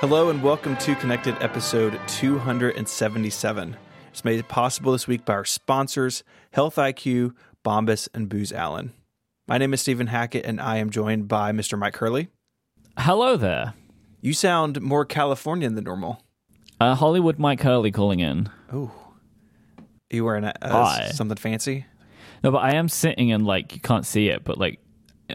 Hello and welcome to Connected episode 277. It's made possible this week by our sponsors, Health IQ, Bombas, and Booz Allen. My name is Stephen Hackett, and I am joined by Mr. Myke Hurley. Hello there. You sound more Californian than normal. Uh, Hollywood Myke Hurley calling in. Oh, you wearing a, something fancy? No, but I am sitting in like you can't see it, but like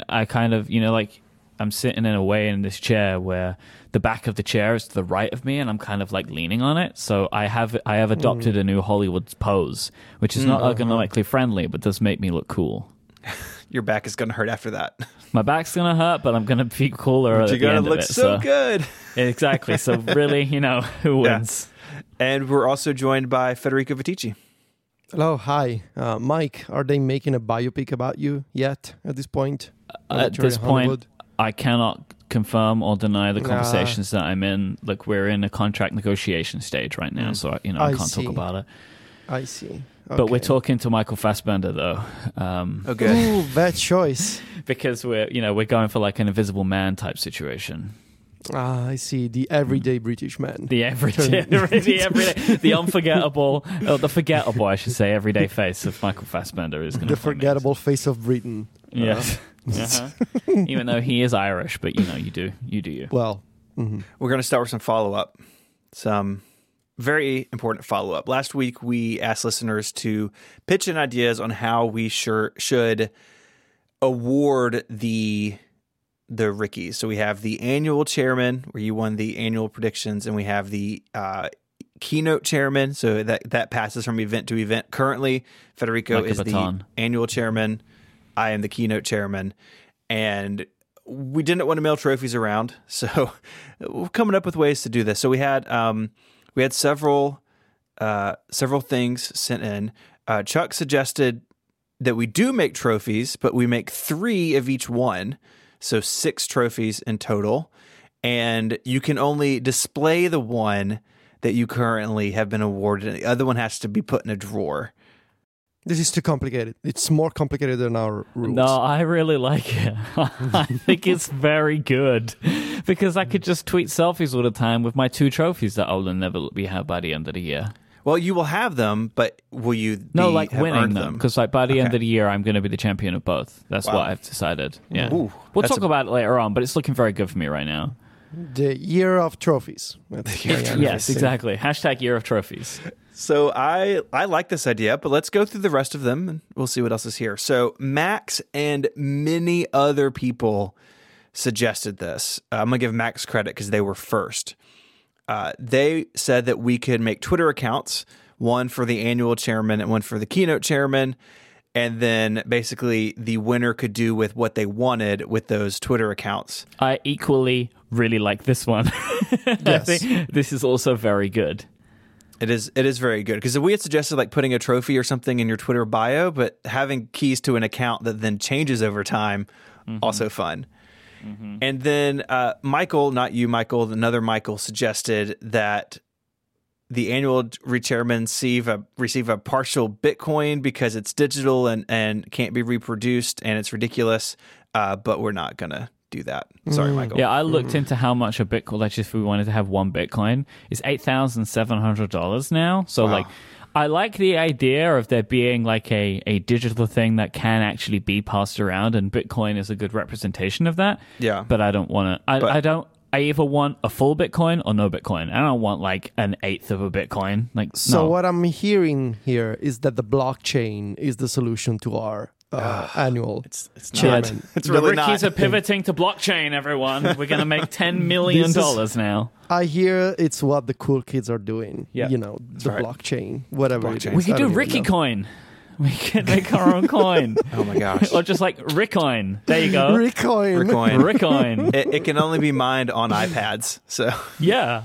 I kind of you know like I'm sitting in a way in this chair where the back of the chair is to the right of me, and I'm kind of like leaning on it. So I have I have adopted hmm. a new Hollywood pose, which is not mm-hmm. ergonomically friendly, but does make me look cool. Your back is going to hurt after that. My back's gonna hurt, but I'm gonna be cooler at You're gonna look it. so good. Exactly. So really, you know, who Yeah. wins? And we're also joined by Federico Viticci. Hello, hi, uh, Myke. Are they making a biopic about you yet? At this point, Now At this in point, Hollywood? I cannot confirm or deny the Nah. conversations that I'm in. Like we're in a contract negotiation stage right now, so you know I, I can't see. talk about it. I see. But we're talking to Michael Fassbender though, um, Oh, good. Ooh, bad choice. because we're you know we're going for like an Invisible Man type situation. Ah, I see. The everyday British man. The everyday, the everyday, the unforgettable, uh, the forgettable, I should say, everyday face of Michael Fassbender is going to the forgettable face of Britain. Yes. Uh-huh. Even though he is Irish, but you know, you do, you do you. Well, mhm. We're going to start with some follow up, some very important follow up. Last week, we asked listeners to pitch in ideas on how we sure should award the the Rickies. So we have the annual chairman, where you won the annual predictions, and we have the uh, keynote chairman. So that that passes from event to event. Currently, Federico Like is the annual chairman. I am the keynote chairman, and we didn't want to mail trophies around, so we're coming up with ways to do this. So we had um, we had several uh, several things sent in. Uh, Chuck suggested that we do make trophies, but we make three of each one, so six trophies in total, and you can only display the one that you currently have been awarded. The other one has to be put in a drawer. This is too complicated. It's more complicated than our rules. No, I really like it. I think it's very good because I could just tweet selfies all the time with my two trophies that I'll never be have by the end of the year. Well, you will have them, but will you? No, like winning them because like by the end of the year, I'm going to be the champion of both. That's Wow. what I've decided. Yeah, Ooh, we'll talk a- about it later on, but it's looking very good for me right now. The year of trophies. That's my Yes, exactly. Hashtag year of trophies. So I I like this idea, but let's go through the rest of them and we'll see what else is here. So Max and many other people suggested this. Uh, I'm gonna give Max credit because they were first. Uh, they said that we could make Twitter accounts, one for the annual chairman and one for the keynote chairman, and then basically the winner could do with what they wanted with those Twitter accounts. I equally really like this one. Yes. this is also very good. It is it is very good because we had suggested like putting a trophy or something in your Twitter bio, but having keys to an account that then changes over time, also fun. And then uh, Michael, not you, Michael, another Michael suggested that the annual rechairman receive a receive a partial Bitcoin because it's digital and and can't be reproduced and it's ridiculous. Uh, but we're not gonna do that. Sorry, mm. Michael. Yeah, I looked mm. into how much a Bitcoin, like if we wanted to have one Bitcoin, is eight thousand seven hundred dollars now. So Wow. like, I like the idea of there being like a a digital thing that can actually be passed around, and Bitcoin is a good representation of that. Yeah. but I don't want to. I, But- I don't. I either want a full Bitcoin or no Bitcoin. I don't want like an eighth of a Bitcoin. Like So no. what I'm hearing here is that the blockchain is the solution to our uh, annual. It's it's Yeah, not. Chairman. It's the really Rickies not. are pivoting to blockchain. Everyone, we're gonna make ten million This is- dollars now. I hear it's what the cool kids are doing. Yeah. You know, the right. blockchain, whatever it Blockchain. is. We could do don't even Ricky know. Coin. We could make our own coin. Oh my gosh. or just like Rickcoin. There you go. Rickcoin. Bitcoin. Rickcoin. it, it can only be mined on iPads. So Yeah.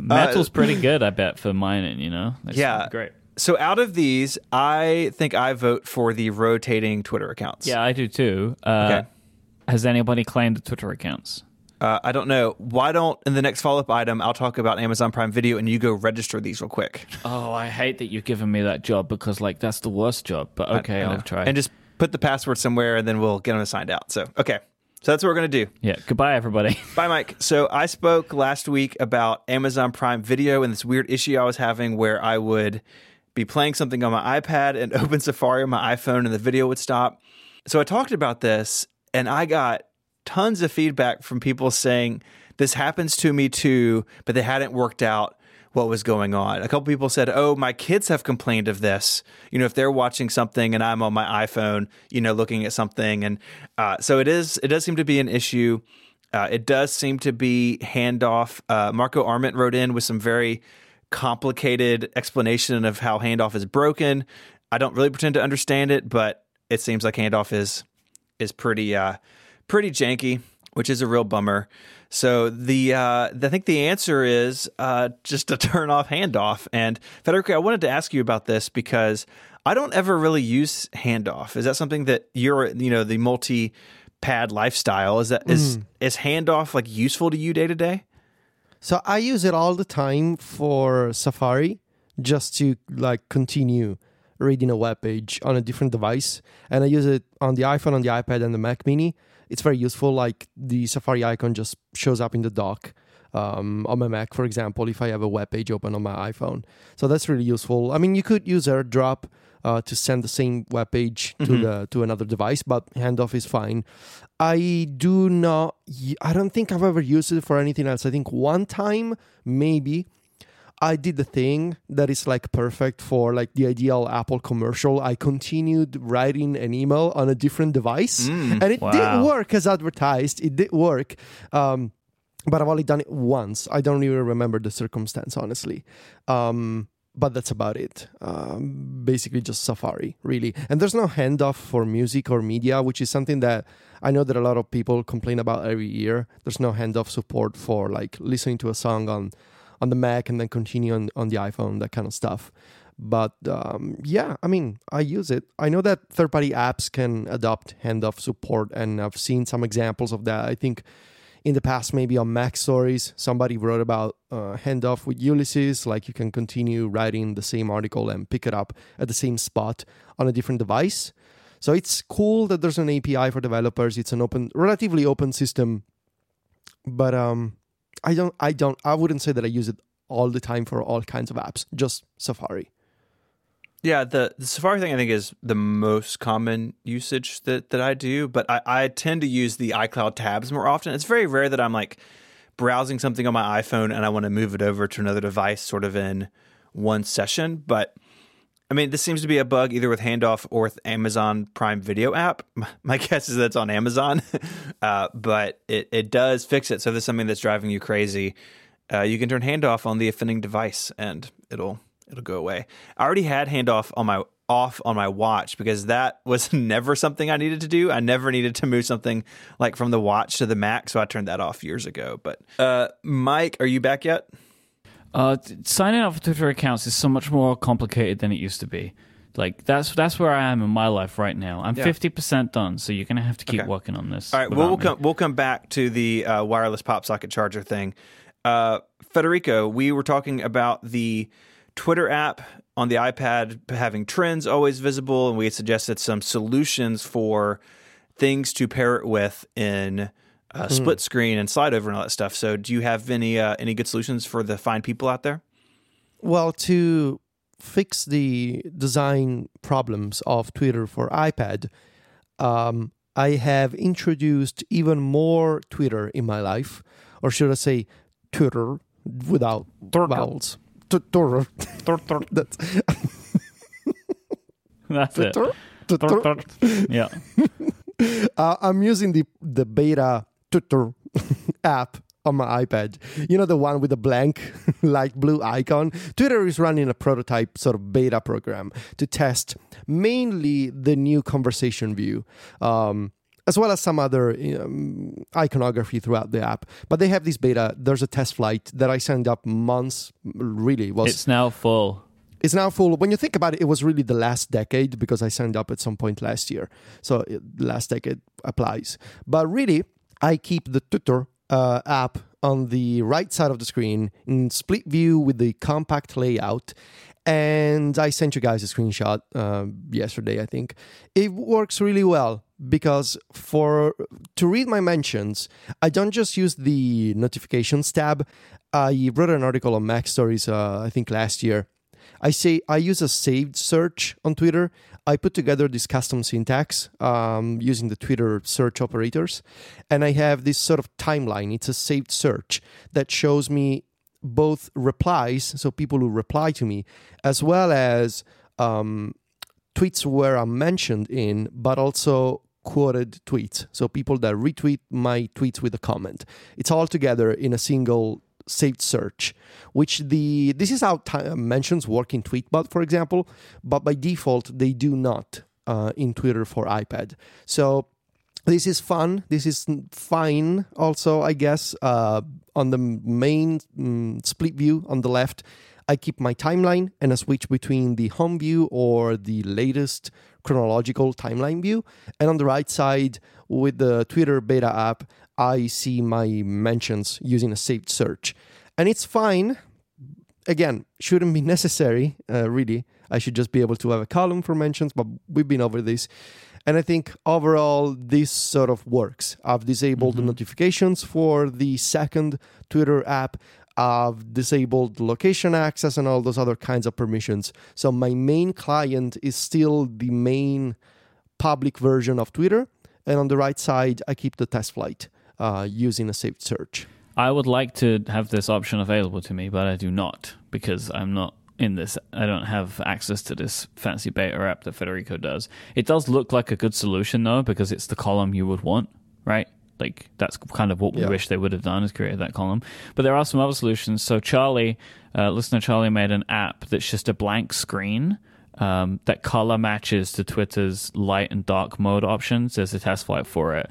Metal's pretty good, I bet, for mining, you know? That's Yeah. Great. So out of these, I think I vote for the rotating Twitter accounts. Yeah, I do too. Uh, Okay. Has anybody claimed the Twitter accounts? Uh, I don't know. Why don't in the next follow up item I'll talk about Amazon Prime Video and you go register these real quick. Oh, I hate that you've given me that job because, like, that's the worst job. But okay, I know. I'll try. And just put the password somewhere and then we'll get them assigned out. So okay. So that's what we're going to do. Yeah. Goodbye, everybody. Bye, Myke. So I spoke last week about Amazon Prime Video and this weird issue I was having where I would be playing something on my iPad and open Safari on my iPhone and the video would stop. So I talked about this and I got tons of feedback from people saying this happens to me too, but they hadn't worked out what was going on. A couple people said, "Oh, my kids have complained of this. You know, if they're watching something and I'm on my iPhone, you know, looking at something." And uh, so it is. It does seem to be an issue. Uh, it does seem to be handoff. Uh, Marco Arment wrote in with some very complicated explanation of how handoff is broken. I don't really pretend to understand it, but it seems like handoff is is pretty uh, pretty janky, which is a real bummer. So the uh, I think the answer is uh, just to turn off handoff. And Federico, I wanted to ask you about this because I don't ever really use handoff. Is that something that you're you know the multi pad lifestyle is that is is handoff like useful to you day to day? So I use it all the time for Safari just to like continue reading a web page on a different device. And I use it on the iPhone, on the iPad, and the Mac Mini. It's very useful. Like the Safari icon just shows up in the dock um, on my Mac, for example, if I have a web page open on my iPhone. So that's really useful. I mean, you could use AirDrop uh, to send the same web page to Mhm. the to another device, but handoff is fine. I do not. I don't think I've ever used it for anything else. I think one time maybe I did the thing that is like perfect for like the ideal Apple commercial. I continued writing an email on a different device, Mm, and it wow. did work as advertised. It did work. Um, but I've only done it once. I don't even remember the circumstance, honestly. Um, but that's about it. Um, basically, just Safari, really. And there's no handoff for music or media, which is something that I know that a lot of people complain about every year. There's no handoff support for like listening to a song on on the Mac and then continue on, on the iPhone, that kind of stuff. But um, yeah, I mean, I use it. I know that third party apps can adopt handoff support, and I've seen some examples of that. I think in the past, maybe on Mac Stories, somebody wrote about uh, handoff with Ulysses, like you can continue writing the same article and pick it up at the same spot on a different device. So it's cool that there's an API for developers. It's an open, relatively open system, but um, I don't, I don't, I wouldn't say that I use it all the time for all kinds of apps. Just Safari. Yeah, the, the Safari thing I think is the most common usage that, that I do, but I, I tend to use the iCloud tabs more often. It's very rare that I'm like browsing something on my iPhone and I want to move it over to another device sort of in one session. But I mean, this seems to be a bug either with handoff or with Amazon Prime Video app. My guess is that it's on Amazon, uh, but it, it does fix it. So if there's something that's driving you crazy, uh, you can turn handoff on the offending device and it'll it'll go away. I already had handoff on my off on my watch because that was never something I needed to do. I never needed to move something like from the watch to the Mac, so I turned that off years ago. But uh, Myke, are you back yet? Uh, signing up for Twitter accounts is so much more complicated than it used to be. Like that's that's where I am in my life right now. I'm Yeah. fifty percent done, so you're gonna have to keep Okay. working on this. All right, well, without we'll me. come we'll come back to the uh, wireless pop socket charger thing. Uh, Federico, we were talking about the Twitter app on the iPad having trends always visible, and we had suggested some solutions for things to pair it with in uh, split screen and slide over and all that stuff. So, do you have any uh, any good solutions for the fine people out there? Well, to fix the design problems of Twitter for iPad, um, I have introduced even more Twitter in my life, or should I say, Twitter without vowels. That's That's it. Yeah. Uh, I'm using the the beta Twitter app on my iPad. You know the one with the blank light blue icon. Twitter is running a prototype sort of beta program to test mainly the new conversation view. Um, as well as some other um, iconography throughout the app, but they have this beta. There's a test flight that I signed up months. Really, was It's now full. it's now full. When you think about it, it was really the last decade because I signed up at some point last year. So it, last decade applies. But really, I keep the Twitter uh, app on the right side of the screen in split view with the compact layout. And I sent you guys a screenshot uh, yesterday, I think. It works really well. Because for to read my mentions, I don't just use the notifications tab. I wrote an article on Mac Stories, uh, I think last year. I say I use a saved search on Twitter. I put together this custom syntax um, using the Twitter search operators, and I have this sort of timeline. It's a saved search that shows me both replies, so people who reply to me, as well as um, tweets where I'm mentioned in, but also quoted tweets. So people that retweet my tweets with a comment. It's all together in a single saved search, which the this is how t- mentions work in Tweetbot, for example, but by default they do not uh, in Twitter for iPad. So this is fun. This is fine. Also, I guess uh, on the main mm, split view on the left, I keep my timeline and I switch between the home view or the latest chronological timeline view. And on the right side, with the Twitter beta app, I see my mentions using a saved search. And it's fine. Again, shouldn't be necessary, uh, really. I should just be able to have a column for mentions, but we've been over this. And I think overall, this sort of works. I've disabled Mm-hmm. the notifications for the second Twitter app. I've disabled location access and all those other kinds of permissions. So my main client is still the main public version of Twitter. And on the right side, I keep the test flight uh, using a saved search. I would like to have this option available to me, but I do not because I'm not in this. I don't have access to this fancy beta app that Federico does. It does look like a good solution though because it's the column you would want, right? Like that's kind of what we Yeah. wish they would have done is create that column. But there are some other solutions. So Charlie, uh, listener Charlie, made an app that's just a blank screen. Um, that color matches to Twitter's light and dark mode options. There's a test flight for it.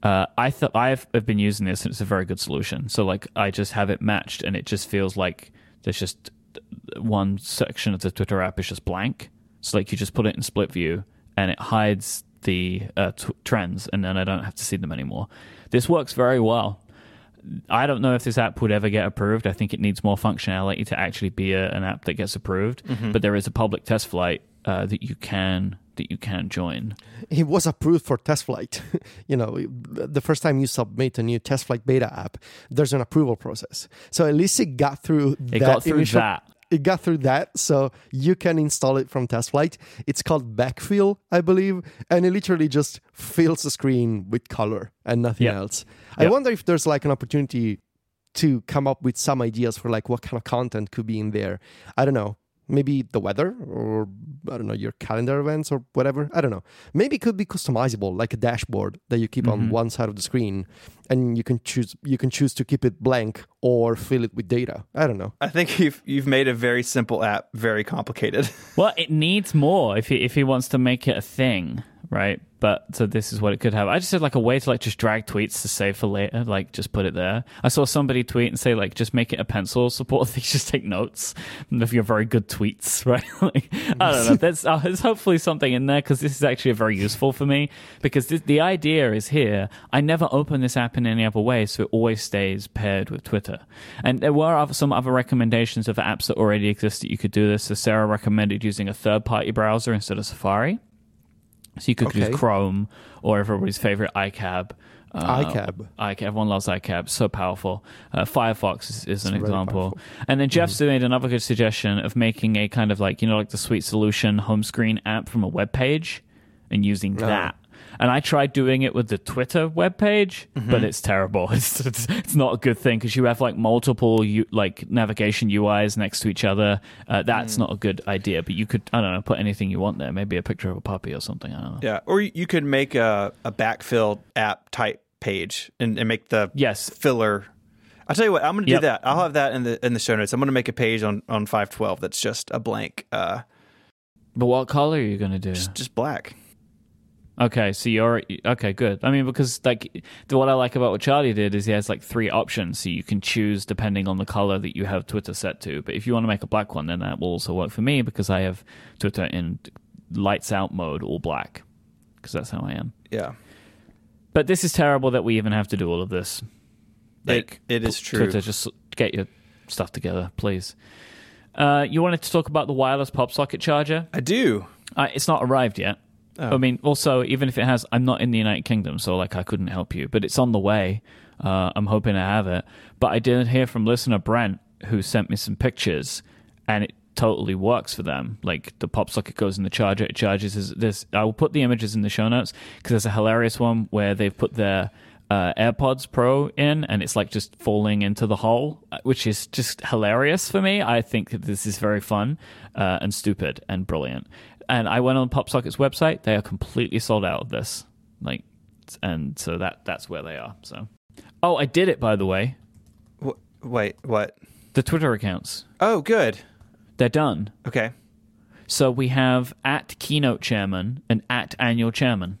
Uh, I thought I've I've been using this and it's a very good solution. So like I just have it matched and it just feels like there's just one section of the Twitter app is just blank. So like you just put it in split view and it hides the uh, t- trends and then I don't have to see them anymore. This works very well. I don't know if this app would ever get approved. I think it needs more functionality to actually be a, an app that gets approved. But there is a public test flight uh, that you can that you can join. it was approved for test flight. you know, the first time you submit a new test flight beta app, there's an approval process. So at least it got through. It that got through initial- that. It got through that, so you can install it from test flight. It's called Backfill, I believe, and it literally just fills the screen with color and nothing Yep. else. I wonder if there's like an opportunity to come up with some ideas for like what kind of content could be in there. I don't know. Maybe the weather or I don't know, your calendar events or whatever. I don't know. Maybe it could be customizable, like a dashboard that you keep Mhm. on one side of the screen and you can choose you can choose to keep it blank or fill it with data. I don't know. I think you've you've made a very simple app very complicated. Well, it needs more if he if he wants to make it a thing, right? But so this is what it could have. I just said like a way to like just drag tweets to save for later, like just put it there. I saw somebody tweet and say like just make it a pencil support thing, just take notes if you're very good tweets, right? like, I don't know. There's uh, there's hopefully something in there because this is actually very useful for me because this, the idea is here. I never open this app in any other way, so it always stays paired with Twitter. And there were other, some other recommendations of apps that already exist that you could do this. So Sarah recommended using a third party browser instead of Safari. So you could Okay. use Chrome or everybody's favorite iCab. Uh, iCab. iCab. Everyone loves iCab. So powerful. Uh, Firefox is, is an very example. powerful. And then Jeff made another good suggestion of making a kind of like, you know, like the Sweet Solution home screen app from a web page and using that. And I tried doing it with the Twitter web page, but it's terrible. It's, it's it's not a good thing because you have like multiple U, like navigation UIs next to each other. Uh, that's not a good idea. But you could I don't know put anything you want there. Maybe a picture of a puppy or something. I don't know. yeah, or you could make a a backfill app type page and, and make the Yes, filler. I'll tell you what, I'm going to Yep. do that. I'll have that in the in the show notes. I'm going to make a page on on 512 that's just a blank, uh, but what color are you gonna do? just just black. Okay, so you're okay. Good. I mean, because like the, what I like about what Charlie did is he has like three options, so you can choose depending on the color that you have Twitter set to. But if you want to make a black one, then that will also work for me because I have Twitter in lights out mode, all black, because that's how I am. Yeah, But this is terrible that we even have to do all of this. it, it is true. Twitter, just get your stuff together, please. Uh, you wanted to talk about the wireless pop socket charger? I do. Uh, it's not arrived yet. Oh. I mean, also, even if it has, I'm not in the United Kingdom, so like I couldn't help you, but it's on the way. Uh, I'm hoping to have it. But I did hear from listener Brent, who sent me some pictures, and it totally works for them. Like the pop socket goes in the charger, it charges. There's I will put the images in the show notes because there's a hilarious one where they've put their uh, AirPods Pro in, and it's like just falling into the hole, uh, which is just hilarious for me. I think that this is very fun uh, and stupid and brilliant. And I went on PopSocket's website; they are completely sold out of this. Like, and so that that's where they are. So, oh, I did it by the way. Wait, what? The Twitter accounts Oh, good. they're done. Okay. So we have at keynote chairman and at annual chairman.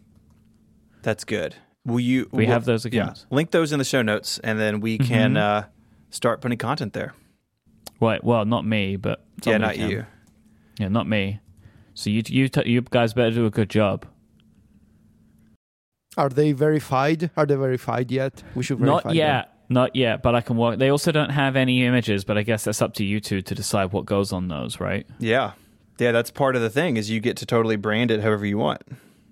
That's good. Will you? We will- have those accounts. Yeah. Link those in the show notes, and then we Mm-hmm. can uh, start putting content there. Wait, well, not me, but yeah, not you. Yeah, not me. So you you t- you guys better do a good job. Are they verified? Are they verified yet? We should verify Not them. not yet. But I can work. They also don't have any images, but I guess that's up to you two to decide what goes on those, right? Yeah, yeah. That's part of the thing is you get to totally brand it however you want.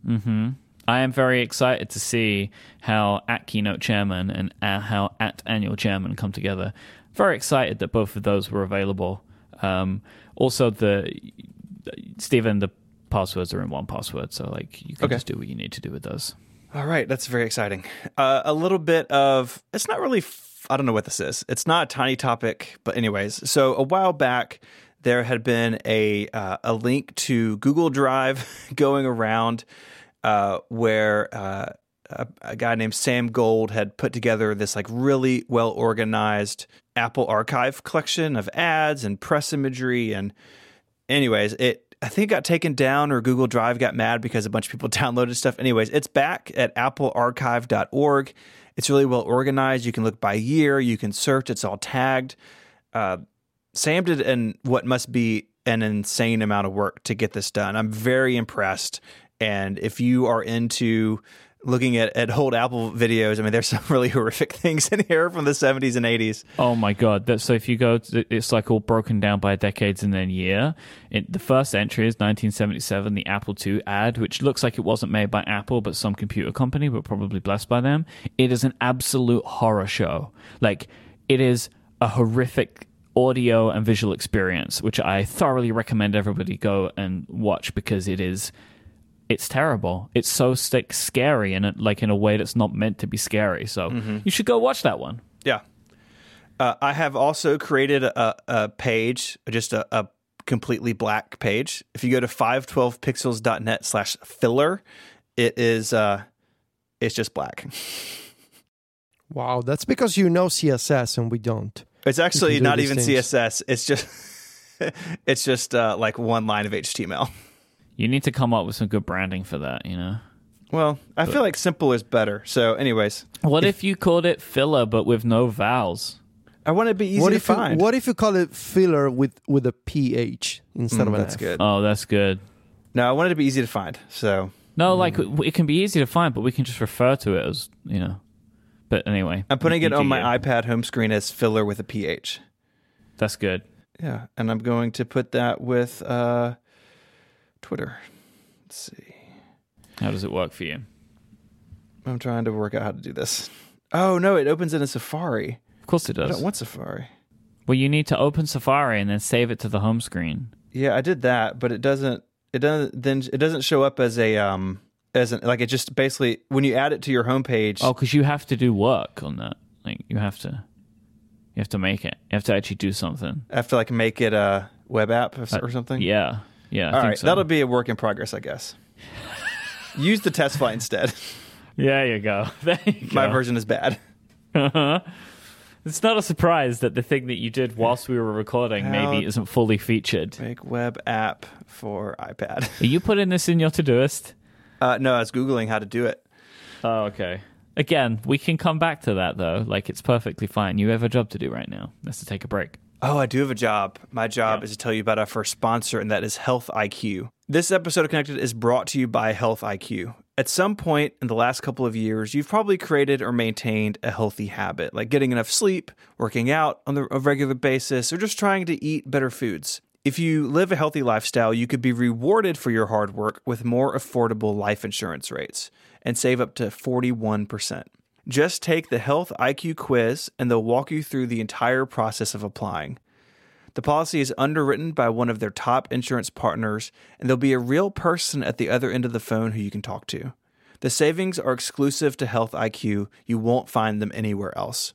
Mm-hmm. I am very excited to see how at keynote chairman and uh, how at annual chairman come together. Very excited that both of those were available. Um, also, the Stephen, the passwords are in 1Password, so like you can Okay. just do what you need to do with those. All right, that's very exciting. Uh, a little bit of it's not really. F- I don't know what this is. It's not a tiny topic, but anyways. So a while back, there had been a uh, a link to Google Drive going around uh, where uh, a, a guy named Sam Gold had put together this like really well organized Apple Archive collection of ads and press imagery and anyways, it I think it got taken down or Google Drive got mad because a bunch of people downloaded stuff. Anyways, it's back at applearchive.org. It's really well organized. You can look by year, you can search, it's all tagged. Uh, Sam did an what must be an insane amount of work to get this done. I'm very impressed. And if you are into looking at, at old Apple videos, I mean, there's some really horrific things in here from the 70s and 80s. Oh my god! That, so if you go, to, it's like all broken down by decades and then year. It, the first entry is 1977, the Apple II ad, which looks like it wasn't made by Apple but some computer company, but probably blessed by them. It is an absolute horror show. Like it is a horrific audio and visual experience, which I thoroughly recommend everybody go and watch because it is. It's terrible. It's so st- scary and it, like in a way that's not meant to be scary. So you should go watch that one. Yeah. Uh, I have also created a, a page, just a, a completely black page. If you go to 512pixels.net slash filler, it is, uh, it's just black. Wow, that's because you know CSS and we don't. It's actually do not even things. CSS. It's just, it's just uh, like one line of HTML. You need to come up with some good branding for that, you know? Well, I feel like simple is better. So, anyways, What if you called it filler but with no vowels? I want it to be easy what to if you, find. what if you call it filler with with a ph instead Mm, of an that's F? good. Oh, that's good. No, I want it to be easy to find. So, No, like it it can be easy to find, but we can just refer to it as, you know. But anyway. I'm putting it on my you. iPad home screen as filler with a PH. That's good. Yeah, and I'm going to put that with uh, Twitter. Let's see. How does it work for you? I'm trying to work out how to do this. Oh no, it opens in a Safari. Of course it I does. don't want Safari. Well, you need to open Safari and then save it to the home screen. Yeah, I did that, but it doesn't. It doesn't. Then it doesn't show up as a um as an like it just basically when you add it to your homepage. Oh, because you have to do work on that. Like you have to, you have to make it. You have to actually do something. I have to like make it a web app or, or something. Yeah, yeah. I All right, so. that'll be a work in progress, I guess. Use the test flight instead. Yeah, you go. There you go. My version is bad. It's not a surprise that the thing that you did whilst we were recording How- maybe isn't fully featured. Make web app for iPad. Are you putting this in your Todoist? Uh, no, I was googling how to do it. Oh, okay. Again, we can come back to that though. Like it's perfectly fine. You have a job to do right now. Let's take a break. Oh, I do have a job. My job Yeah. is to tell you about our first sponsor, and that is Health IQ. This episode of Connected is brought to you by Health IQ. At some point in the last couple of years, you've probably created or maintained a healthy habit, like getting enough sleep, working out on a regular basis, or just trying to eat better foods. If you live a healthy lifestyle, you could be rewarded for your hard work with more affordable life insurance rates and save up to 41%. Just take the Health IQ quiz and they'll walk you through the entire process of applying. The policy is underwritten by one of their top insurance partners, and there'll be a real person at the other end of the phone who you can talk to. The savings are exclusive to Health IQ. You won't find them anywhere else.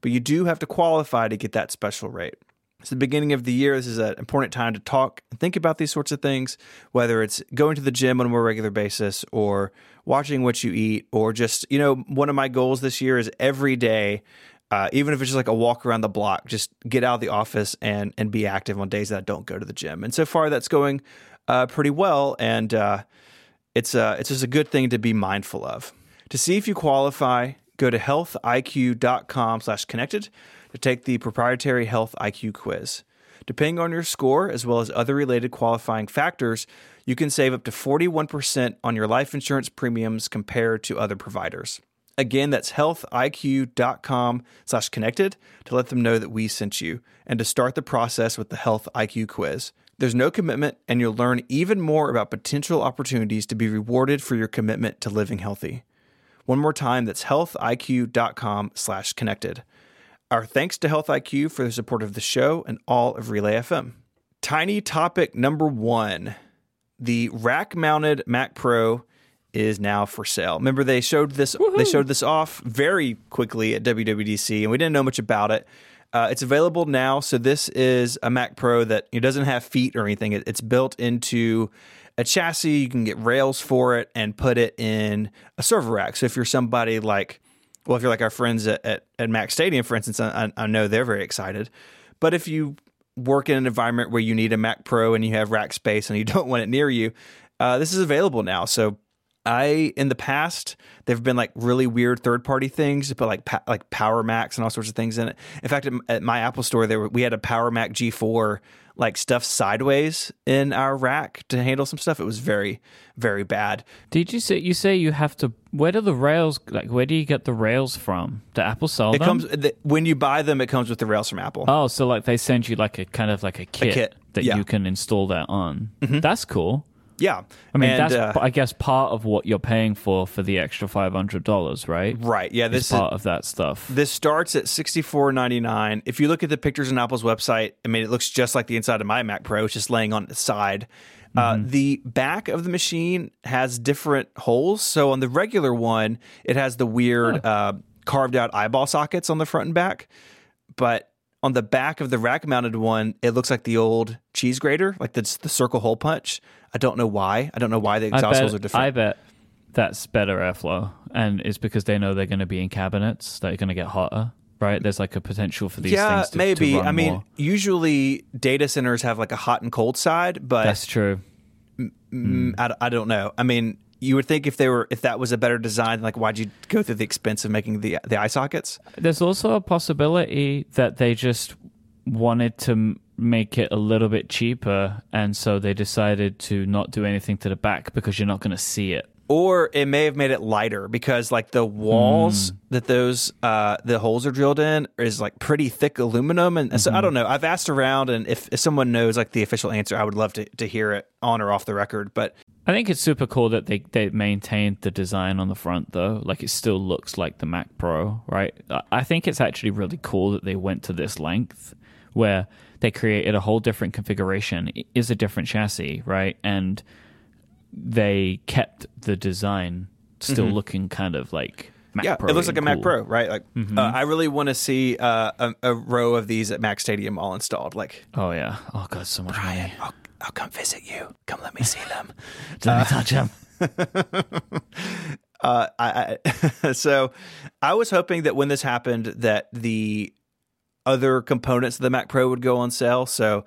But you do have to qualify to get that special rate. It's the beginning of the year. This is an important time to talk and think about these sorts of things, whether it's going to the gym on a more regular basis or watching what you eat, or just, you know, one of my goals this year is every day uh, even if it's just like a walk around the block, just get out of the office and and be active on days that I don't go to the gym. And so far, that's going uh, pretty well, and uh, it's uh, it's just a good thing to be mindful of. To see if you qualify, go to healthiq.com/connected to take the proprietary Health IQ quiz. Depending on your score, as well as other related qualifying factors, you can save up to 41% on your life insurance premiums compared to other providers. Again, that's healthiq.com slash connected to let them know that we sent you and to start the process with the Health IQ quiz. There's no commitment, and you'll learn even more about potential opportunities to be rewarded for your commitment to living healthy. One more time, that's healthiq.com slash connected. Our thanks to Health IQ for the support of the show and all of Relay FM. Tiny topic number one the rack mounted Mac Pro is now for sale. Remember they showed this Woo-hoo. they showed this off very quickly at WWDC and we didn't know much about it. Uh, it's available now. So this is a Mac Pro that it doesn't have feet or anything. It, it's built into a chassis. You can get rails for it and put it in a server rack. So if you're somebody like, well, if you're like our friends at, at, at Mac Stadium, for instance, I, I know they're very excited. But if you work in an environment where you need a Mac Pro and you have rack space and you don't want it near you, uh, this is available now. So I in the past there've been like really weird third party things, but like like Power Macs and all sorts of things in it. In fact, at, at my Apple store, there we had a Power Mac G4 like stuff sideways in our rack to handle some stuff. It was very very bad. Did you say you say you have to? Where do the rails like? Where do you get the rails from? Do Apple sell it them? comes the, when you buy them. It comes with the rails from Apple. Oh, so like they send you like a kind of like a kit, a kit. that yeah. you can install that on. Mm-hmm. That's cool. Yeah, I mean and, that's uh, I guess part of what you're paying for for the extra five hundred dollars, right? right. Yeah, This is part of that stuff. This starts at sixty four ninety nine. If you look at the pictures on Apple's website, I mean, it looks just like the inside of my Mac Pro. It's just laying on its side. Uh, the back of the machine has different holes. So on the regular one, it has the weird uh, carved out eyeball sockets on the front and back. But on the back of the rack mounted one, it looks like the old cheese grater, like the, the circle hole punch. I don't know why. I don't know why the exhaust bet, holes are different. I bet that's better airflow, and it's because they know they're going to be in cabinets that are going to get hotter. Right? There's like a potential for these yeah, things to, maybe. to I mean, more. usually data centers have like a hot and cold side, but That's true. Mm, I, I don't know. I mean, you would think if they were if that was a better design, like why'd you go through the expense of making the the eye sockets? There's also a possibility that they just wanted to make it a little bit cheaper, and so they decided to not do anything to the back because you're not going to see it. Or it may have made it lighter because like the walls Hmm. that those uh the holes are drilled in is like pretty thick aluminum and so I Mm-hmm. don't know. I've asked around and if, if someone knows like the official answer, I would love to, to hear it on or off the record. But I think it's super cool that they, they maintained the design on the front though. Like it still looks like the Mac Pro, right? I- think it's actually really cool that they went to this length where they created a whole different configuration. It is a different chassis, right? And they kept the design still looking kind of like Mac Mm-hmm. yeah, Pro. it looks like a Mac. Pro, right? Like Mm-hmm. uh, I really want to see uh, a, a row of these at Mac Stadium all installed. Like Oh yeah. Oh god, so much money. I'll, I'll come visit you. Come let me see them. Let me touch them. uh, I, I so I was hoping that when this happened, that the other components of the Mac Pro would go on sale. So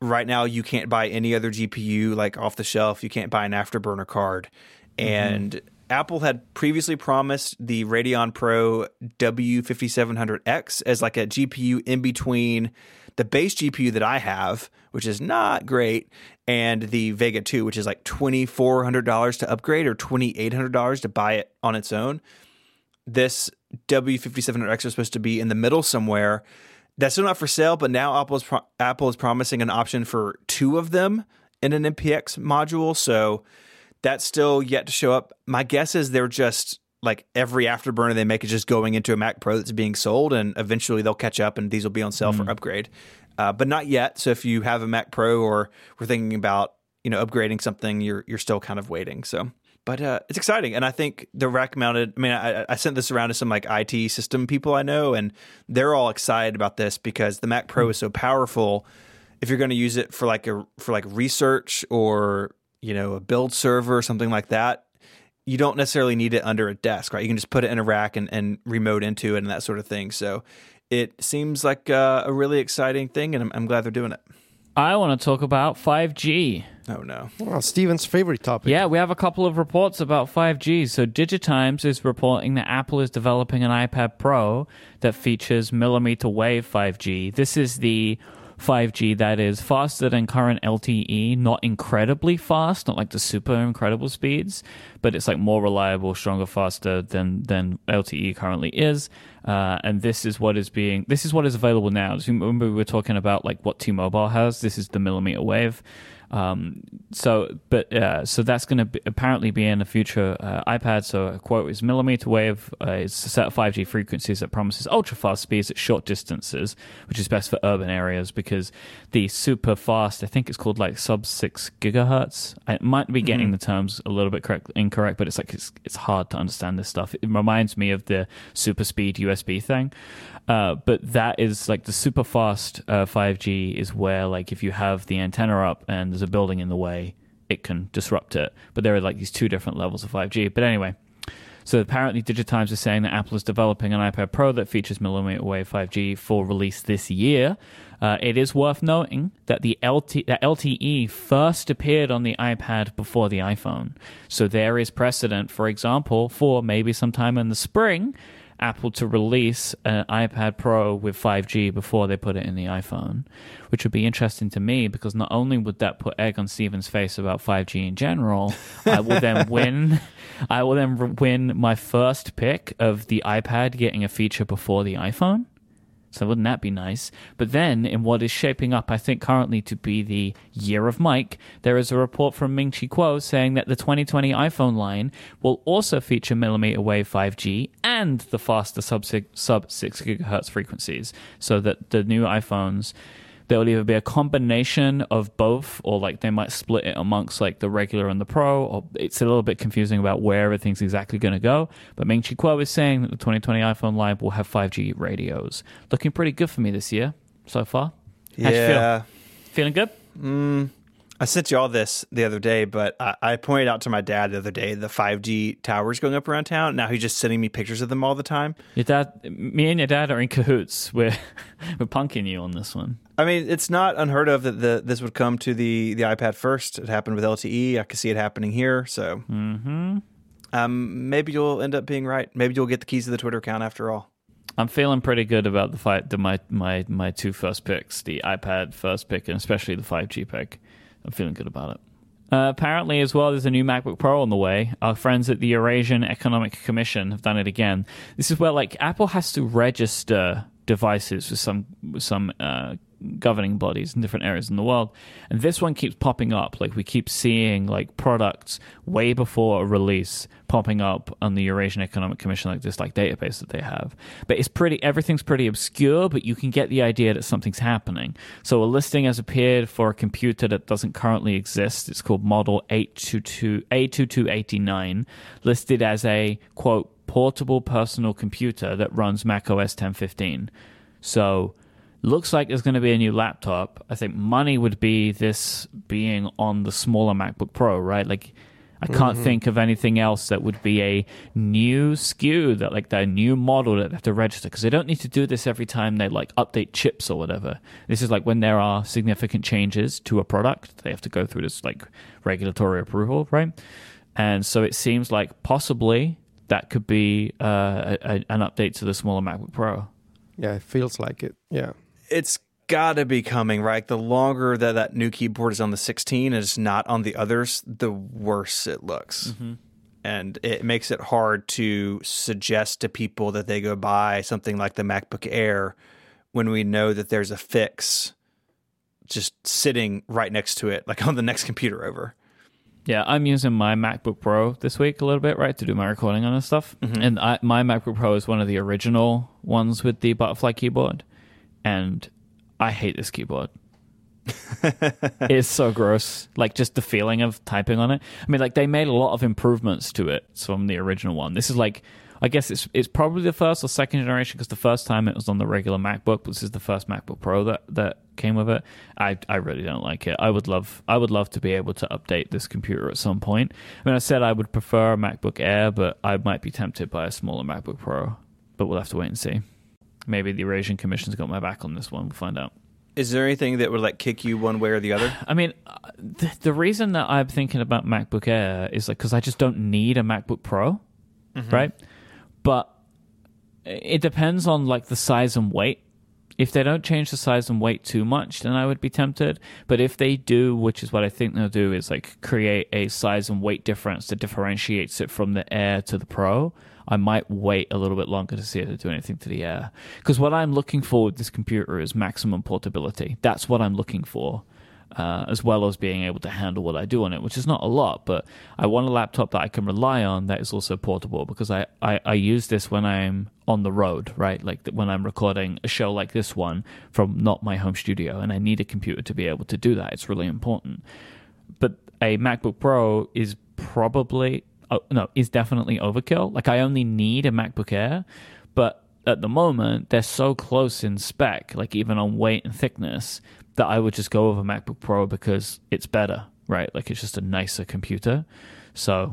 right now, you can't buy any other GPU like off the shelf. You can't buy an afterburner card, and Apple had previously promised the Radeon Pro W5700X as like a GPU in between the base GPU that I have, which is not great, and the Vega 2, which is like $2,400 to upgrade or $2,800 to buy it on its own. This W5700X was supposed to be in the middle somewhere, that's still not for sale, but now Apple is pro- Apple is promising an option for two of them in an MPX module. So that's still yet to show up. My guess is they're just like every afterburner they make is just going into a Mac Pro that's being sold, and eventually they'll catch up, and these will be on sale for upgrade. Uh, but not yet. So if you have a Mac Pro or we're thinking about you know upgrading something, you're you're still kind of waiting. So. But uh, it's exciting, and I think the rack mounted. I mean, I, I sent this around to some like IT system people I know, and they're all excited about this because the Mac Pro is so powerful. If you're going to use it for like a for like research or you know a build server or something like that, you don't necessarily need it under a desk, right? You can just put it in a rack and, and remote into it and that sort of thing. So it seems like uh, a really exciting thing, and I'm, I'm glad they're doing it. I want to talk about 5G. Oh no. Well, Stephen's favorite topic. Yeah, we have a couple of reports about 5G. So, Digitimes is reporting that Apple is developing an iPad Pro that features millimeter wave 5G. This is the 5G that is faster than current LTE, not incredibly fast, not like the super incredible speeds, but it's like more reliable, stronger, faster than than LTE currently is. Uh, and this is what is being this is what is available now. Remember we were talking about like what T-Mobile has. This is the millimeter wave. Um, so, but uh, so that's going to apparently be in the future uh, iPad. So, a quote is millimeter wave uh, is a set of 5G frequencies that promises ultra fast speeds at short distances, which is best for urban areas because the super fast, I think it's called like sub six gigahertz. I might be getting mm-hmm. the terms a little bit correct, incorrect, but it's like it's, it's hard to understand this stuff. It reminds me of the super speed USB thing. Uh, but that is like the super fast uh, 5G is where like if you have the antenna up and there's a building in the way, it can disrupt it. But there are like these two different levels of 5G. But anyway, so apparently Digitimes is saying that Apple is developing an iPad Pro that features millimeter wave 5G for release this year. Uh, it is worth noting that the LT, that LTE first appeared on the iPad before the iPhone. So there is precedent, for example, for maybe sometime in the spring Apple to release an iPad Pro with 5G before they put it in the iPhone, which would be interesting to me because not only would that put egg on Stephen's face about 5G in general, I will then win. I will then win my first pick of the iPad getting a feature before the iPhone. So wouldn't that be nice? But then, in what is shaping up, I think currently to be the year of Mike, there is a report from Ming Chi Kuo saying that the 2020 iPhone line will also feature millimeter wave 5G and the faster sub six, sub 6 gigahertz frequencies, so that the new iPhones there will either be a combination of both or like they might split it amongst like the regular and the pro or it's a little bit confusing about where everything's exactly going to go. But Ming Chi Kuo is saying that the 2020 iPhone Live will have 5G radios. Looking pretty good for me this year so far. How'd yeah feel? feeling good? Mm, I sent you all this the other day, but I, I, pointed out to my dad the other day the 5G towers going up around town. Now he's just sending me pictures of them all the time. Your dad, me and your dad are in cahoots. We're we're punking you on this one. I mean, it's not unheard of that the, this would come to the the iPad first. It happened with LTE. I can see it happening here. So, mm-hmm. um, maybe you'll end up being right. Maybe you'll get the keys to the Twitter account after all. I'm feeling pretty good about the fight. The, my my my two first picks, the iPad first pick, and especially the 5G pick. I'm feeling good about it. Uh, apparently, as well, there's a new MacBook Pro on the way. Our friends at the Eurasian Economic Commission have done it again. This is where, like, Apple has to register devices with some with some uh, governing bodies in different areas in the world. And this one keeps popping up. Like we keep seeing like products way before a release popping up on the Eurasian Economic Commission, like this like database that they have. But it's pretty everything's pretty obscure, but you can get the idea that something's happening. So a listing has appeared for a computer that doesn't currently exist. It's called Model 822 A2289, listed as a quote portable personal computer that runs Mac OS 1015. So Looks like there's going to be a new laptop. I think money would be this being on the smaller MacBook Pro, right? Like, I can't mm-hmm. think of anything else that would be a new SKU that like that new model that they have to register because they don't need to do this every time they like update chips or whatever. This is like when there are significant changes to a product, they have to go through this like regulatory approval, right? And so it seems like possibly that could be uh, a, a, an update to the smaller MacBook Pro. Yeah, it feels like it. Yeah it's got to be coming, right? The longer that that new keyboard is on the 16 and it's not on the others, the worse it looks. Mm-hmm. And it makes it hard to suggest to people that they go buy something like the MacBook Air when we know that there's a fix just sitting right next to it, like on the next computer over. Yeah, I'm using my MacBook Pro this week a little bit, right, to do my recording on and stuff. And I, my MacBook Pro is one of the original ones with the butterfly keyboard, and I hate this keyboard. it's so gross. Like just the feeling of typing on it. I mean, like they made a lot of improvements to it from the original one. This is like, I guess it's it's probably the first or second generation because the first time it was on the regular MacBook. This is the first MacBook Pro that that came with it. I I really don't like it. I would love I would love to be able to update this computer at some point. I mean, I said I would prefer a MacBook Air, but I might be tempted by a smaller MacBook Pro. But we'll have to wait and see. Maybe the Eurasian Commission's got my back on this one. We'll find out. Is there anything that would like kick you one way or the other? I mean, uh, the, the reason that I'm thinking about MacBook Air is like because I just don't need a MacBook Pro, right? But it depends on like the size and weight. If they don't change the size and weight too much, then I would be tempted. But if they do, which is what I think they'll do, is like create a size and weight difference that differentiates it from the Air to the Pro, I might wait a little bit longer to see if they do anything to the Air. Because what I'm looking for with this computer is maximum portability. That's what I'm looking for. Uh, as well as being able to handle what I do on it, which is not a lot, but I want a laptop that I can rely on that is also portable because I, I, I use this when I'm on the road, right? Like when I'm recording a show like this one from not my home studio, and I need a computer to be able to do that. It's really important. But a MacBook Pro is probably, oh, no, is definitely overkill. Like I only need a MacBook Air, but at the moment they're so close in spec, like even on weight and thickness, that I would just go with a MacBook Pro because it's better, right? Like it's just a nicer computer. So,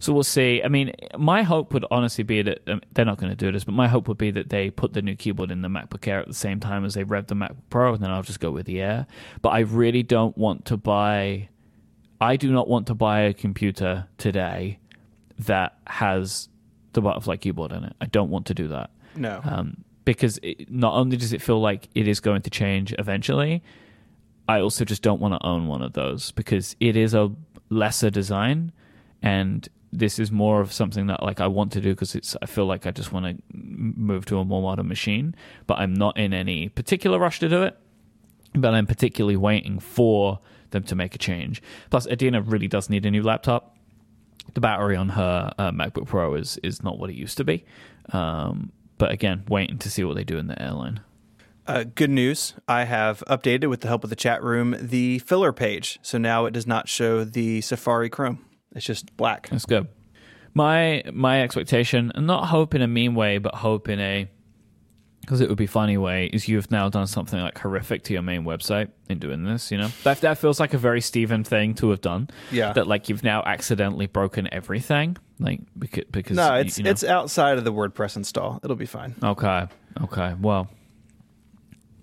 so we'll see. I mean, my hope would honestly be that um, they're not going to do this, but my hope would be that they put the new keyboard in the MacBook Air at the same time as they rev the MacBook Pro, and then I'll just go with the Air. But I really don't want to buy. I do not want to buy a computer today that has the butterfly keyboard in it. I don't want to do that No. um, because it, not only does it feel like it is going to change eventually, I also just don't want to own one of those because it is a lesser design, and this is more of something that like I want to do because it's. I feel like I just want to move to a more modern machine, but I'm not in any particular rush to do it. But I'm particularly waiting for them to make a change. Plus, Adina really does need a new laptop the battery on her uh, MacBook Pro is is not what it used to be. Um, but again, waiting to see what they do in the airline. Uh, good news. I have updated with the help of the chat room the Philler page. So now it does not show the Safari Chrome. It's just black. That's good. My my expectation, and not hope in a mean way, but hope in a because it would be funny way, is you've now done something like horrific to your main website in doing this. You know that that feels like a very Stephen thing to have done. Yeah. that like you've now accidentally broken everything. Like because because No, it's you know. it's outside of the WordPress install. It'll be fine. okay. Okay. Well,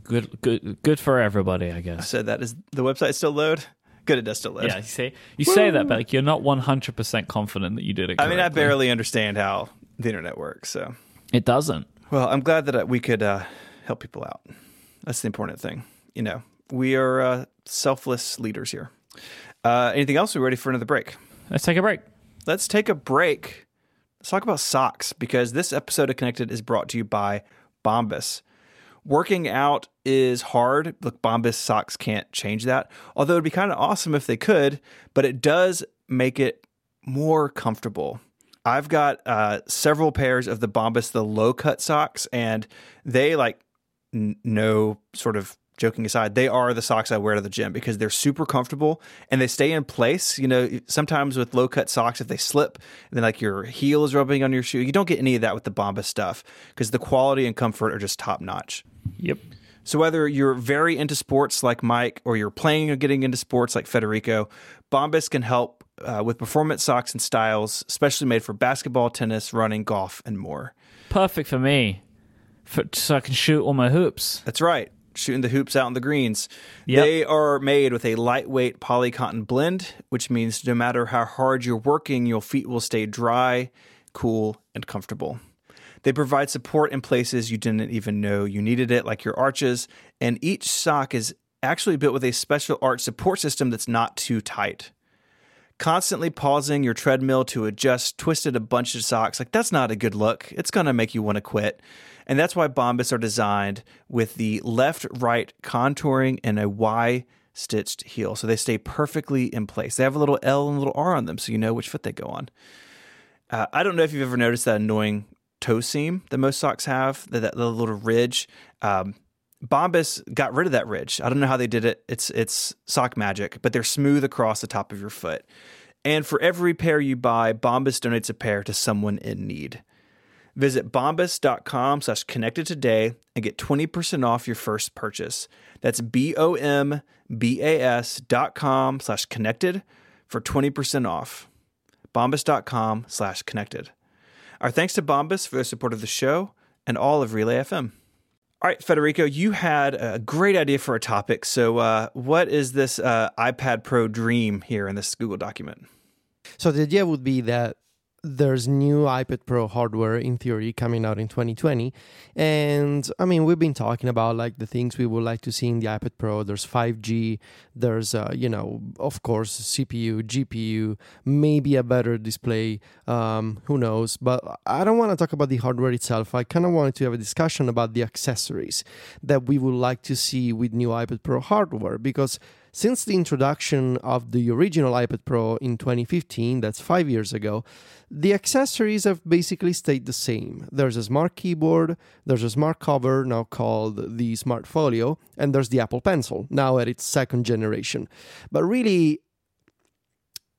good good good for everybody, I I guess. said that is the website still load? Good, it does still load. Yeah, you see, you say that, but like you're not 100 percent confident that you did it. I mean, I barely understand how the internet works. So, It doesn't. Well, I'm glad that uh, we could uh, help people out. That's the important thing. You know, we are uh, selfless leaders here. Uh, anything else? We're ready for another break. Let's take a break. let's take a break. Let's talk about socks because this episode of Connected is brought to you by Bombas. Working out is hard. Look, Bombas socks can't change that. Although it'd be kind of awesome if they could, but it does make it more comfortable. I've got uh, several pairs of the Bombas, the low cut socks, and they like n- no sort of joking aside, they are the socks I wear to the gym because they're super comfortable and they stay in place. You know, sometimes with low cut socks, if they slip, then like your heel is rubbing on your shoe, you don't get any of that with the Bombas stuff because the quality and comfort are just top notch. Yep. So whether you're very into sports like Myke or you're planning on getting into sports like Federico, Bombas can help uh, with performance socks and styles, especially made for basketball, tennis, running, golf, and more. Perfect for me, for, so I can shoot all my hoops. That's right. Shooting the hoops out in the greens. Yep. They are made with a lightweight poly cotton blend, which means no matter how hard you're working, your feet will stay dry, cool, and comfortable. They provide support in places you didn't even know you needed it, like your arches, and each sock is actually built with a special arch support system that's not too tight. Constantly pausing your treadmill to adjust twisted a bunch of socks, like that's not a good look. It's going to make you want to quit. And that's why Bombas are designed with the left right contouring and a Y stitched heel. So they stay perfectly in place. They have a little L and a little R on them so you know which foot they go on. Uh, I don't know if you've ever noticed that annoying toe seam that most socks have, that, that little ridge. Um, Bombas got rid of that ridge. I don't know how they did it. It's it's sock magic, but they're smooth across the top of your foot. And for every pair you buy, Bombas donates a pair to someone in need. Visit bombas.com slash connected today and get 20% off your first purchase. That's B-O-M-B-A-S dot com slash connected for 20% off. Bombas.com slash connected. Our thanks to Bombas for their support of the show and all of Relay FM. All right, Federico, you had a great idea for a topic. So, uh, what is this uh, iPad Pro dream here in this Google document? So the idea would be that there's new iPad Pro hardware in theory coming out in 2020. And I mean, we've been talking about like the things we would like to see in the iPad Pro. There's 5G, there's, uh, you know, of course, CPU, GPU, maybe a better display. Um, who knows? But I don't want to talk about the hardware itself. I kind of wanted to have a discussion about the accessories that we would like to see with new iPad Pro hardware because since the introduction of the original iPad Pro in 2015, that's five years ago, the accessories have basically stayed the same. There's a smart keyboard, there's a smart cover now called the Smart Folio, and there's the Apple Pencil, now at its second generation. But really,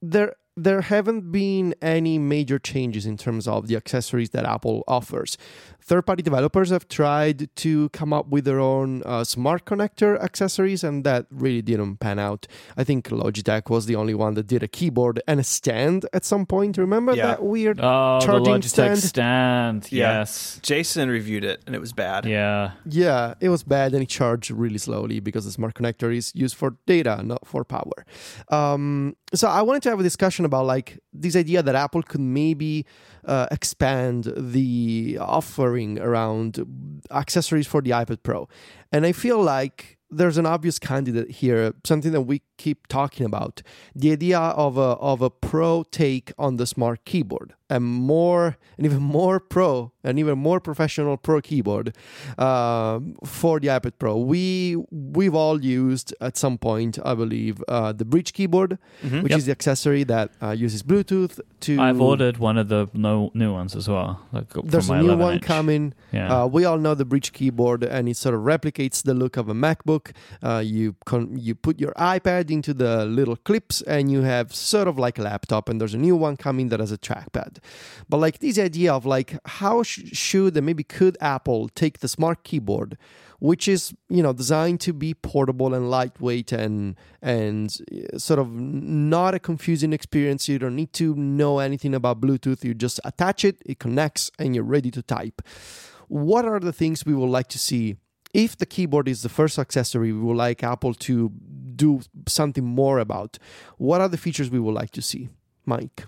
there there haven't been any major changes in terms of the accessories that Apple offers. Third party developers have tried to come up with their own uh, smart connector accessories, and that really didn't pan out. I think Logitech was the only one that did a keyboard and a stand at some point. Remember Yeah. that weird Oh, charging the Logitech stand? stand. Yeah. Yes. Jason reviewed it and it was bad. Yeah. Yeah, it was bad and it charged really slowly because the smart connector is used for data, not for power. Um, so I wanted to have a discussion about like this idea that Apple could maybe uh, expand the offering around accessories for the iPad Pro. And I feel like there's an obvious candidate here, something that we keep talking about the idea of a, of a pro take on the smart keyboard, and more, and even more pro, and even more professional pro keyboard um for the iPad Pro. We we've all used at some point, I believe, uh, the Brydge keyboard, Mhm. which Yep. is the accessory that uh, uses Bluetooth to. I've ordered one of the no, new ones as well. Like There's a new one inch. coming. Yeah. Uh, we all know the Brydge keyboard, and it sort of replicates the look of a MacBook. Uh, you con- you put your iPad into the little clips, and you have sort of like a laptop. And there's a new one coming that has a trackpad. But like this idea of like how sh- should and maybe could Apple take the smart keyboard, which is you know designed to be portable and lightweight and and uh, sort of not a confusing experience. You don't need to know anything about Bluetooth. You just attach it, it connects, and you're ready to type. What are the things we would like to see? If the keyboard is the first accessory, we would like Apple to do something more about. What are the features we would like to see, Myke?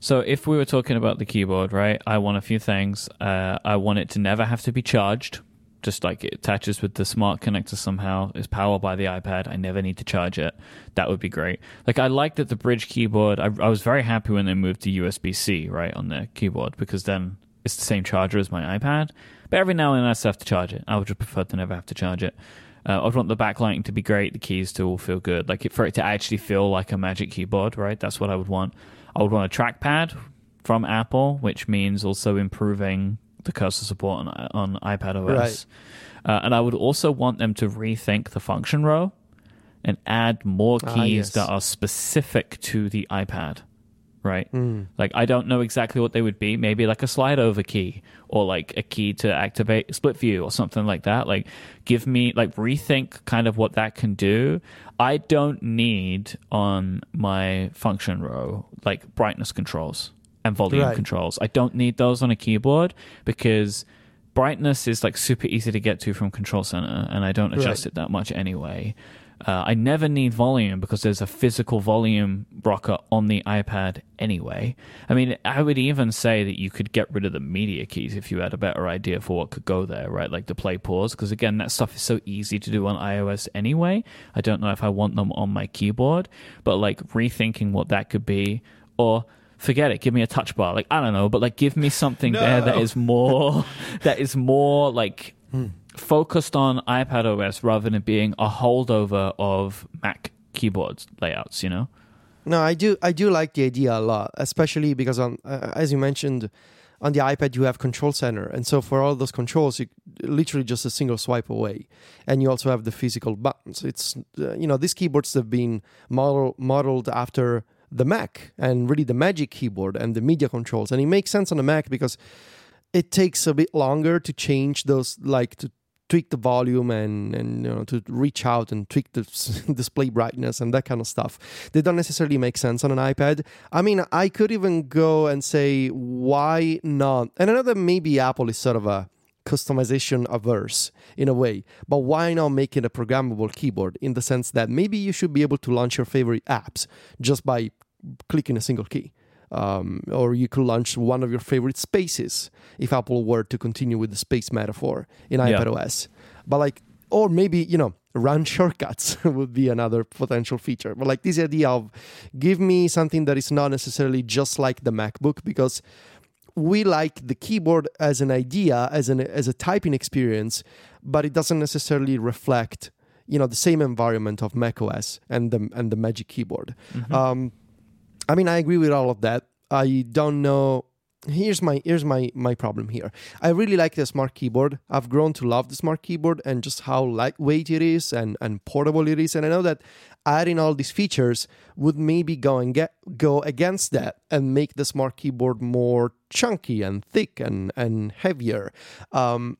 So if we were talking about the keyboard, right? I want a few things. Uh, I want it to never have to be charged. Just like it attaches with the smart connector somehow, is powered by the iPad. I never need to charge it. That would be great. Like I like that the Brydge keyboard. I, I was very happy when they moved to USB C right on the keyboard because then it's the same charger as my iPad. But every now and then I still have to charge it. I would just prefer to never have to charge it. Uh, I would want the backlighting to be great, the keys to all feel good, like it, for it to actually feel like a Magic Keyboard, right? That's what I would want. I would want a trackpad from Apple, which means also improving the cursor support on, on iPad OS. Right. Uh, and I would also want them to rethink the function row and add more keys Ah, yes. that are specific to the iPad, right? Hmm. Like I don't know exactly what they would be. Maybe like a slide over key or like a key to activate split view or something like that. Like give me like rethink kind of what that can do. I don't need on my function row like brightness controls and volume Right. controls. I don't need those on a keyboard because brightness is like super easy to get to from control center and I don't adjust Right. it that much anyway. Uh, I never need volume because there's a physical volume rocker on the iPad anyway. I mean, I would even say that you could get rid of the media keys if you had a better idea for what could go there, right? Like the play pause, because again, that stuff is so easy to do on iOS anyway. I don't know if I want them on my keyboard, but like rethinking what that could be, or forget it. Give me a touch bar. Like I don't know, but like give me something there that is more that is more like focused on iPad OS rather than being a holdover of Mac keyboards layouts. You know. No, I do. I do like the idea a lot, especially because on uh, as you mentioned, on the iPad you have Control Center, and so for all those controls, you literally just a single swipe away, and you also have the physical buttons. It's uh, you know these keyboards have been model, modeled after the Mac and really the Magic Keyboard and the media controls, and it makes sense on the Mac because it takes a bit longer to change those like to tweak the volume and and you know to reach out and tweak the display brightness and that kind of stuff. They don't necessarily make sense on an ipad. I mean i could even go and say why not? And i know that maybe apple is sort of a customization averse in a way but why not make it a programmable keyboard in the sense that maybe you should be able to launch your favorite apps just by clicking a single key um, or you could launch one of your favorite spaces if Apple were to continue with the space metaphor in Yeah. iPad OS. But like, or maybe you know, run shortcuts would be another potential feature. But like this idea of give me something that is not necessarily just like the MacBook because we like the keyboard as an idea, as an as a typing experience, but it doesn't necessarily reflect you know the same environment of macOS and the and the Magic Keyboard. Um, I mean, I agree with all of that. I don't know. Here's my here's my my problem here. I really like the smart keyboard. I've grown to love the smart keyboard and just how lightweight it is and and portable it is. And I know that adding all these features would maybe go and get go against that and make the smart keyboard more chunky and thick and and heavier. Um,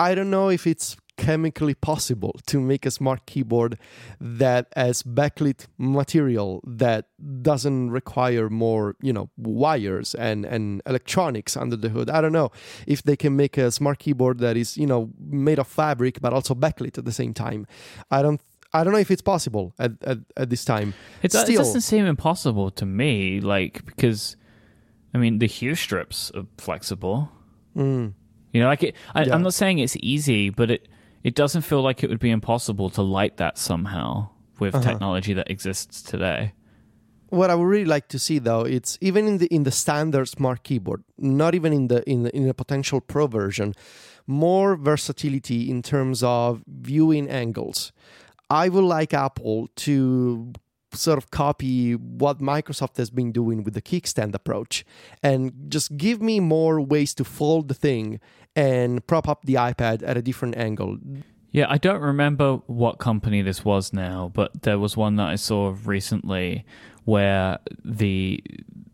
I don't know if it's chemically possible to make a smart keyboard that has backlit material that doesn't require more, you know, wires and and electronics under the hood. I don't know if they can make a smart keyboard that is, you know, made of fabric but also backlit at the same time. I don't I don't know if it's possible at, at, at this time. It, do- it doesn't seem impossible to me, like because I mean the hue strips are flexible. Mm. You know, like it, I, Yeah. I'm not saying it's easy, but it it doesn't feel like it would be impossible to light that somehow with Uh-huh. technology that exists today. what I would really like to see though, it's even in the in the standard smart keyboard, not even in the in the, in a potential pro version, more versatility in terms of viewing angles. I would like Apple to sort of copy what Microsoft has been doing with the kickstand approach and just give me more ways to fold the thing and prop up the iPad at a different angle. Yeah, I don't remember what company this was now, but there was one that I saw recently where the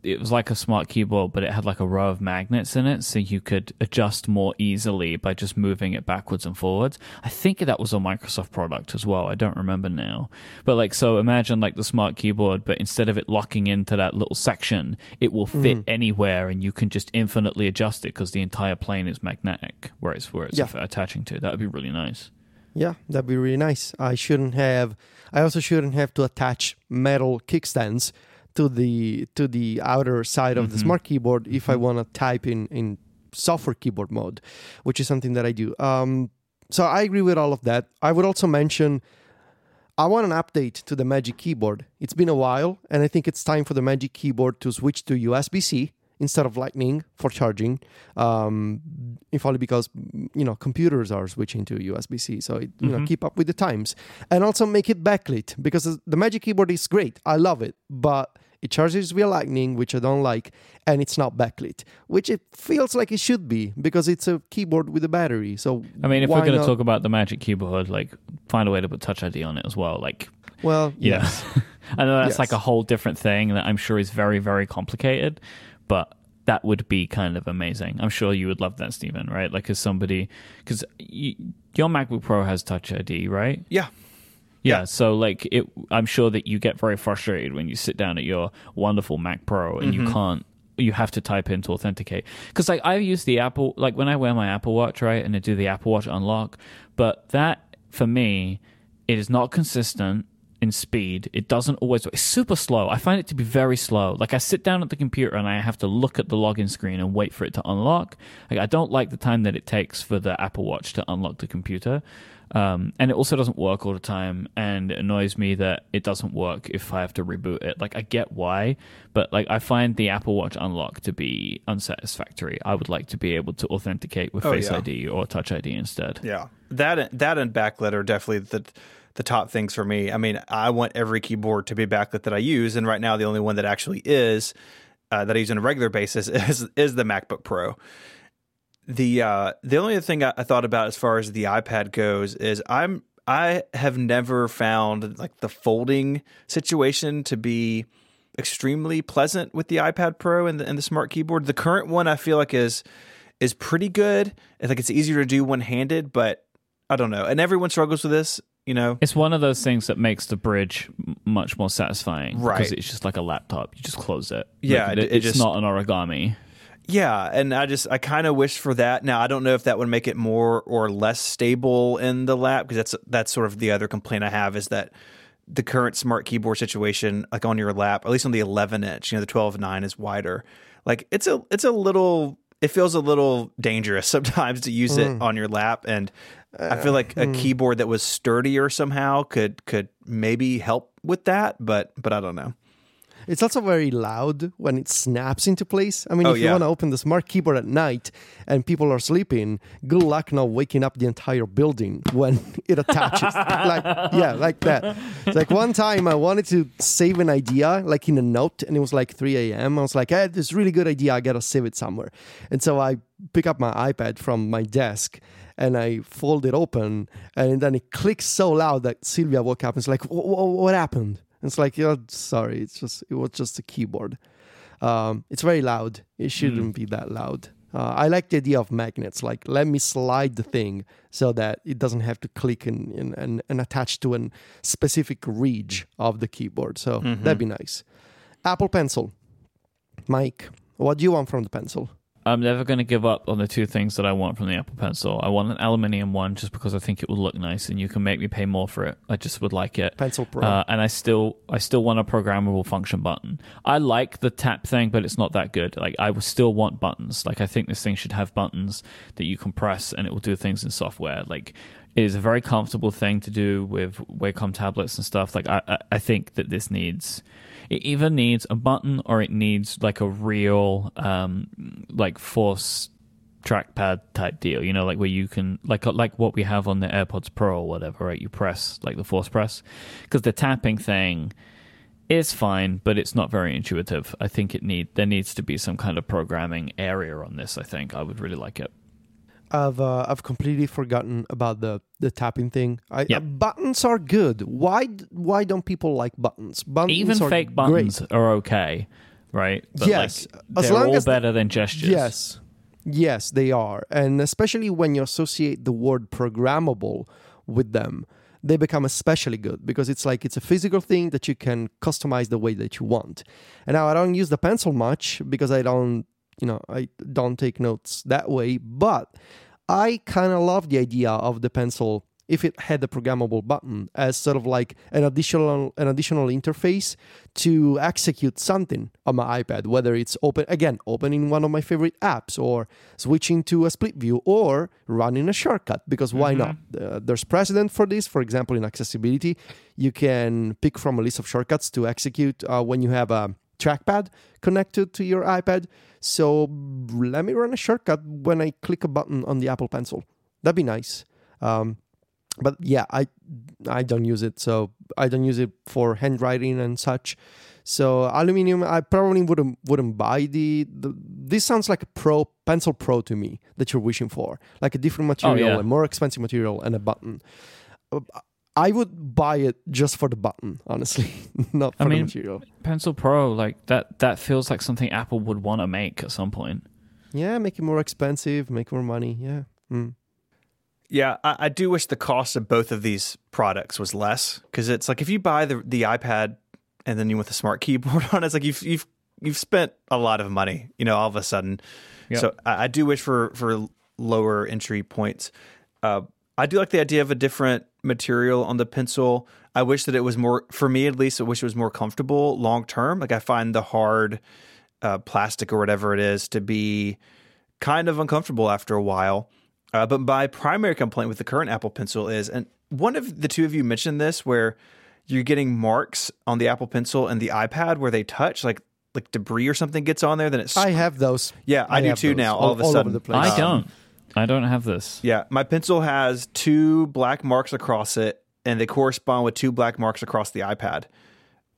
it was like a smart keyboard, but it had like a row of magnets in it, so you could adjust more easily by just moving it backwards and forwards. I think that was a Microsoft product as well. I don't remember now, but like so, imagine like the smart keyboard, but instead of it locking into that little section, it will mm-hmm. fit anywhere, and you can just infinitely adjust it because the entire plane is magnetic, where it's where it's Yeah. attaching to. That would be really nice. Yeah, that'd be really nice. I shouldn't have. I also shouldn't have to attach metal kickstands to the to the outer side of the smart keyboard if I want to type in in software keyboard mode, which is something that I do. Um, so I agree with all of that. I would also mention. I want an update to the Magic Keyboard. It's been a while, and I think it's time for the Magic Keyboard to switch to USB C instead of Lightning for charging. Um, if only because you know computers are switching to USB C, so it, you know Mhm. keep up with the times, and also make it backlit because the Magic Keyboard is great. I love it, but it charges via Lightning, which I don't like, and it's not backlit, which it feels like it should be because it's a keyboard with a battery. So I mean, if we're going to talk about the Magic Keyboard, like find a way to put Touch ID on it as well. Like, well, you yes. I know that's Yes. like a whole different thing that I'm sure is very, very complicated, but that would be kind of amazing. I'm sure you would love that, Stephen, right? Like, as somebody, because your MacBook Pro has Touch ID, right? Yeah. Yeah, Yeah. so like it, I'm sure that you get very frustrated when you sit down at your wonderful Mac Pro and you mm-hmm. can't. You have to type in to authenticate because like I use the Apple like when I wear my Apple Watch right and I do the Apple Watch unlock, but that for me it is not consistent in speed. It doesn't always. It's super slow. I find it to be very slow. Like I sit down at the computer and I have to look at the login screen and wait for it to unlock. Like I don't like the time that it takes for the Apple Watch to unlock the computer. Um, and it also doesn't work all the time, and it annoys me that it doesn't work if I have to reboot it. Like I get why, but like I find the Apple Watch unlock to be unsatisfactory. I would like to be able to authenticate with Oh, Face yeah. ID or Touch ID instead. Yeah, that that and backlit are definitely the the top things for me. I mean, I want every keyboard to be backlit that I use, and right now the only one that actually is uh, that I use on a regular basis is is the MacBook Pro. The uh, the only other thing I, I thought about as far as the iPad goes is I'm I have never found like the folding situation to be extremely pleasant with the iPad Pro and the, and the Smart Keyboard. The current one I feel like is is pretty good. I think it's easier to do one handed, but I don't know. And everyone struggles with this, you know. It's one of those things that makes the Brydge much more satisfying Right. because it's just like a laptop. You just close it. Yeah, Like, it- it, it it's just- not an origami. Yeah, and I just I kind of wish for that. Now I don't know if that would make it more or less stable in the lap because that's that's sort of the other complaint I have is that the current smart keyboard situation, like on your lap, at least on the 11 inch, you know, the 12 9 is wider. Like it's a it's a little it feels a little dangerous sometimes to use it mm. on your lap, and I feel uh, like a mm. keyboard that was sturdier somehow could could maybe help with that, but but I don't know. It's also very loud when it snaps into place. I mean, Oh, if you yeah. want to open the smart keyboard at night and people are sleeping, good luck not waking up the entire building when it attaches. like, yeah, like that. It's like one time I wanted to save an idea, like in a note, and it was like 3 a.m. I was like, hey, this really good idea. I got to save it somewhere. And so I pick up my iPad from my desk and I fold it open, and then it clicks so loud that Silvia woke up and was like, "Wh- wh- "What happened?" And it's like, "Yeah, sorry, it's just it was just a keyboard. Um, it's very loud. It shouldn't be that loud." Uh, I like the idea of magnets. Like, let me slide the thing so that it doesn't have to click and and, and, and attach to a specific ridge of the keyboard. So that'd be nice. Apple Pencil, Myke. What do you want from the pencil? I'm never going to give up on the two things that I want from the Apple Pencil. I want an aluminium one just because I think it will look nice, and you can make me pay more for it. I just would like it. Pencil Pro. Uh, and I still, I still want a programmable function button. I like the tap thing, but it's not that good. Like I still want buttons. Like I think this thing should have buttons that you can press, and it will do things in software. Like it is a very comfortable thing to do with Wacom tablets and stuff. Like I, I think that this needs. It either needs a button or it needs like a real, um, like force trackpad type deal, you know, like where you can like like what we have on the AirPods Pro or whatever, right? You press like the force press because the tapping thing is fine, but it's not very intuitive. I think it need there needs to be some kind of programming area on this. I think I would really like it. I've uh, I've completely forgotten about the the tapping thing. I, Yep. uh, buttons are good. Why why don't people like buttons? Buttons Even are fake great. buttons are okay, right? But Yes, like, they're long all as better than gestures. Yes, yes, they are, and especially when you associate the word programmable with them, they become especially good because it's like it's a physical thing that you can customize the way that you want. And now I don't use the pencil much because I don't, you know, I don't take notes that way, but I kind of love the idea of the pencil if it had a programmable button as sort of like an additional an additional interface to execute something on my iPad, whether it's open again, opening one of my favorite apps, or switching to a split view, or running a shortcut. Because why not? Uh, there's precedent for this. For example, in accessibility, you can pick from a list of shortcuts to execute uh, when you have a trackpad connected to your iPad. So let me run a shortcut when I click a button on the Apple Pencil. That'd be nice. Um, but yeah, I I don't use it, so I don't use it for handwriting and such. So aluminium, I probably wouldn't wouldn't buy the, the. This sounds like a Pro Pencil Pro to me that you're wishing for, like a different material, yeah. a more expensive material, and a button. I would buy it just for the button, honestly, not for I mean- the material. Pencil Pro, like that, that feels like something Apple would want to make at some point. Yeah, make it more expensive, make more money. Yeah. Mm. Yeah, I, I do wish the cost of both of these products was less because it's like if you buy the the iPad and then you want the smart keyboard on, it, it's like you've you've you've spent a lot of money, you know, all of a sudden. Yep. So I, I do wish for for lower entry points. Uh, I do like the idea of a different material on the pencil. I wish that it was more for me at least. I wish it was more comfortable long term. Like I find the hard uh, plastic or whatever it is to be kind of uncomfortable after a while. Uh, but my primary complaint with the current Apple Pencil is, and one of the two of you mentioned this, where you're getting marks on the Apple Pencil and the iPad where they touch, like like debris or something gets on there. Then it's I have those. yeah, I, do too those now. All, of a all sudden, over the place. I don't. I don't have this. Yeah, my pencil has two black marks across it, and they correspond with two black marks across the iPad.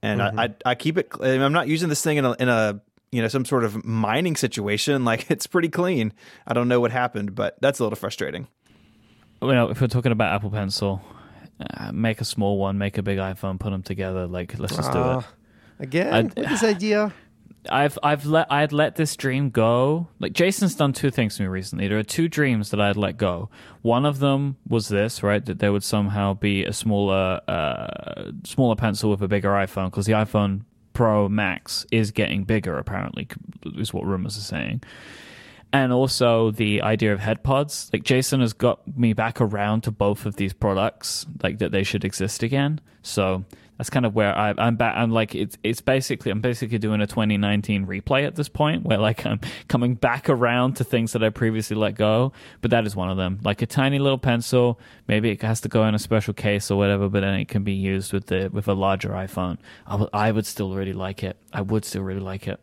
And I, I, I keep it. I'm not using this thing in a, in a you know some sort of mining situation. Like it's pretty clean. I don't know what happened, but that's a little frustrating. Well, if we're talking about Apple Pencil, uh, make a small one, make a big iPhone, put them together. Like, let's just do it. Ah, Again, I- with this idea. I've I've let I'd let this dream go. Like Jason's done two things to me recently. There are two dreams that I'd let go. One of them was this, right? That there would somehow be a smaller uh, smaller pencil with a bigger iPhone because the iPhone Pro Max is getting bigger. Apparently, is what rumors are saying. And also the idea of head pods. Like Jason has got me back around to both of these products, like that they should exist again. So that's kind of where I, I'm back. I'm like it's it's basically I'm basically doing a 2019 replay at this point, where like I'm coming back around to things that I previously let go. But that is one of them. Like a tiny little pencil, maybe it has to go in a special case or whatever, but then it can be used with the with a larger iPhone. I would- I would still really like it. I would still really like it.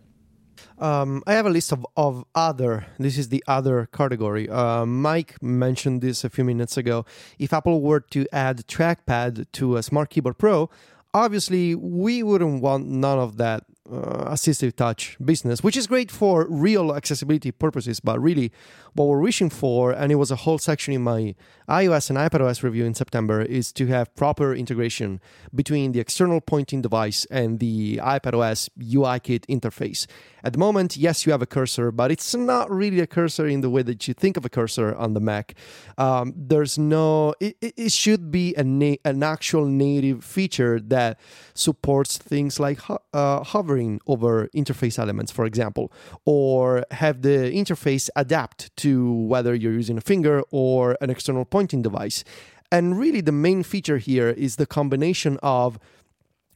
Um, I have a list of, of other. This is the other category. Uh, Myke mentioned this a few minutes ago. If Apple were to add trackpad to a Smart Keyboard Pro, obviously we wouldn't want none of that uh, assistive touch business, which is great for real accessibility purposes. But really, what we're wishing for, and it was a whole section in my iOS and iPadOS review in September, is to have proper integration between the external pointing device and the iPadOS UIKit interface. At the moment, yes, you have a cursor, but it's not really a cursor in the way that you think of a cursor on the Mac. Um, there's no, it, it should be na- an actual native feature that supports things like ho- uh, hovering over interface elements, for example, or have the interface adapt to whether you're using a finger or an external pointing device. And really, the main feature here is the combination of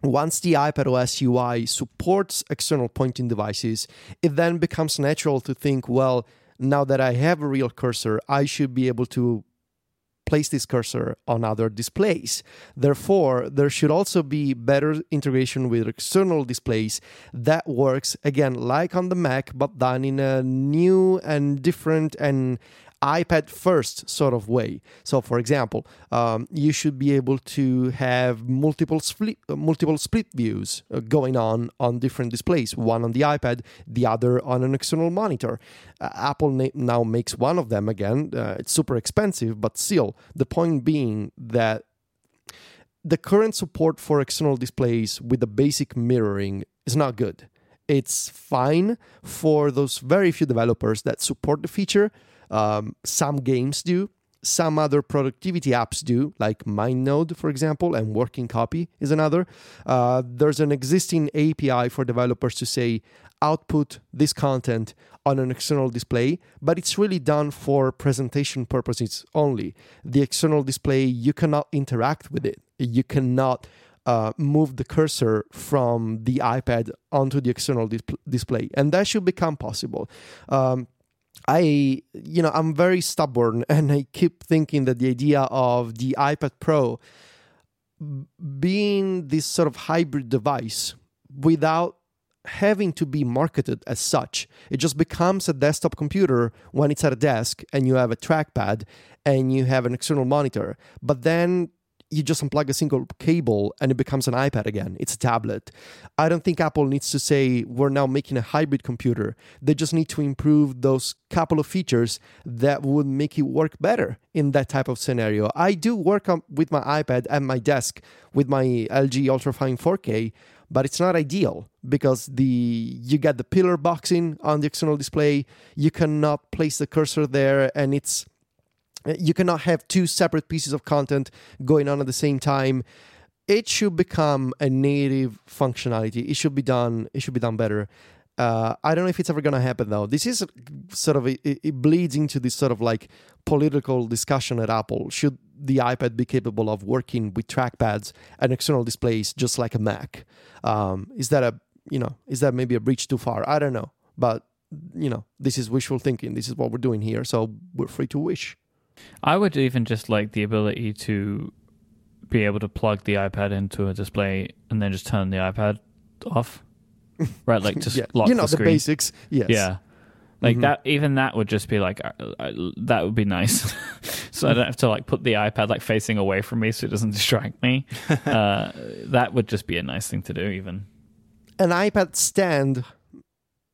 once the iPadOS UI supports external pointing devices, it then becomes natural to think, well, now that I have a real cursor, I should be able to place this cursor on other displays. Therefore, there should also be better integration with external displays that works again like on the Mac, but done in a new and different and iPad first sort of way. So, for example, um, you should be able to have multiple split uh, multiple split views uh, going on on different displays. One on the iPad, the other on an external monitor. Uh, Apple na- now makes one of them again. Uh, it's super expensive, but still, the point being that the current support for external displays with the basic mirroring is not good. It's fine for those very few developers that support the feature. Um, some games do, some other productivity apps do, like MindNode, for example, and Working Copy is another. Uh, there's an existing API for developers to say, output this content on an external display, but it's really done for presentation purposes only. The external display, you cannot interact with it. You cannot uh, move the cursor from the iPad onto the external dis- display, and that should become possible. Um, I, you know, I'm very stubborn, and I keep thinking that the idea of the iPad Pro being this sort of hybrid device without having to be marketed as such. It just becomes a desktop computer when it's at a desk and you have a trackpad and you have an external monitor. But then you just unplug a single cable and it becomes an iPad again. It's a tablet. I don't think Apple needs to say we're now making a hybrid computer. They just need to improve those couple of features that would make it work better in that type of scenario. I do work on, with my iPad at my desk with my LG Ultrafine 4K, but it's not ideal because the you get the pillar boxing on the external display. You cannot place the cursor there, and it's you cannot have two separate pieces of content going on at the same time it should become a native functionality it should be done it should be done better Uh, I don't know if it's ever going to happen though. This is sort of it, it bleeds into this sort of like political discussion at Apple. Should the iPad be capable of working with trackpads and external displays just like a Mac? Um, is that a you know is that maybe a breach too far? I don't know, but you know this is wishful thinking. This is what we're doing here, so we're free to wish. I would even just like the ability to be able to plug the iPad into a display and then just turn the iPad off. Right, like just yeah. lock you know the the, basics. Yes. Yeah. Like Mhm. that, even that would just be like, uh, uh, that would be nice. so I don't have to like put the iPad like facing away from me so it doesn't distract me. uh, that would just be a nice thing to do, even. an iPad stand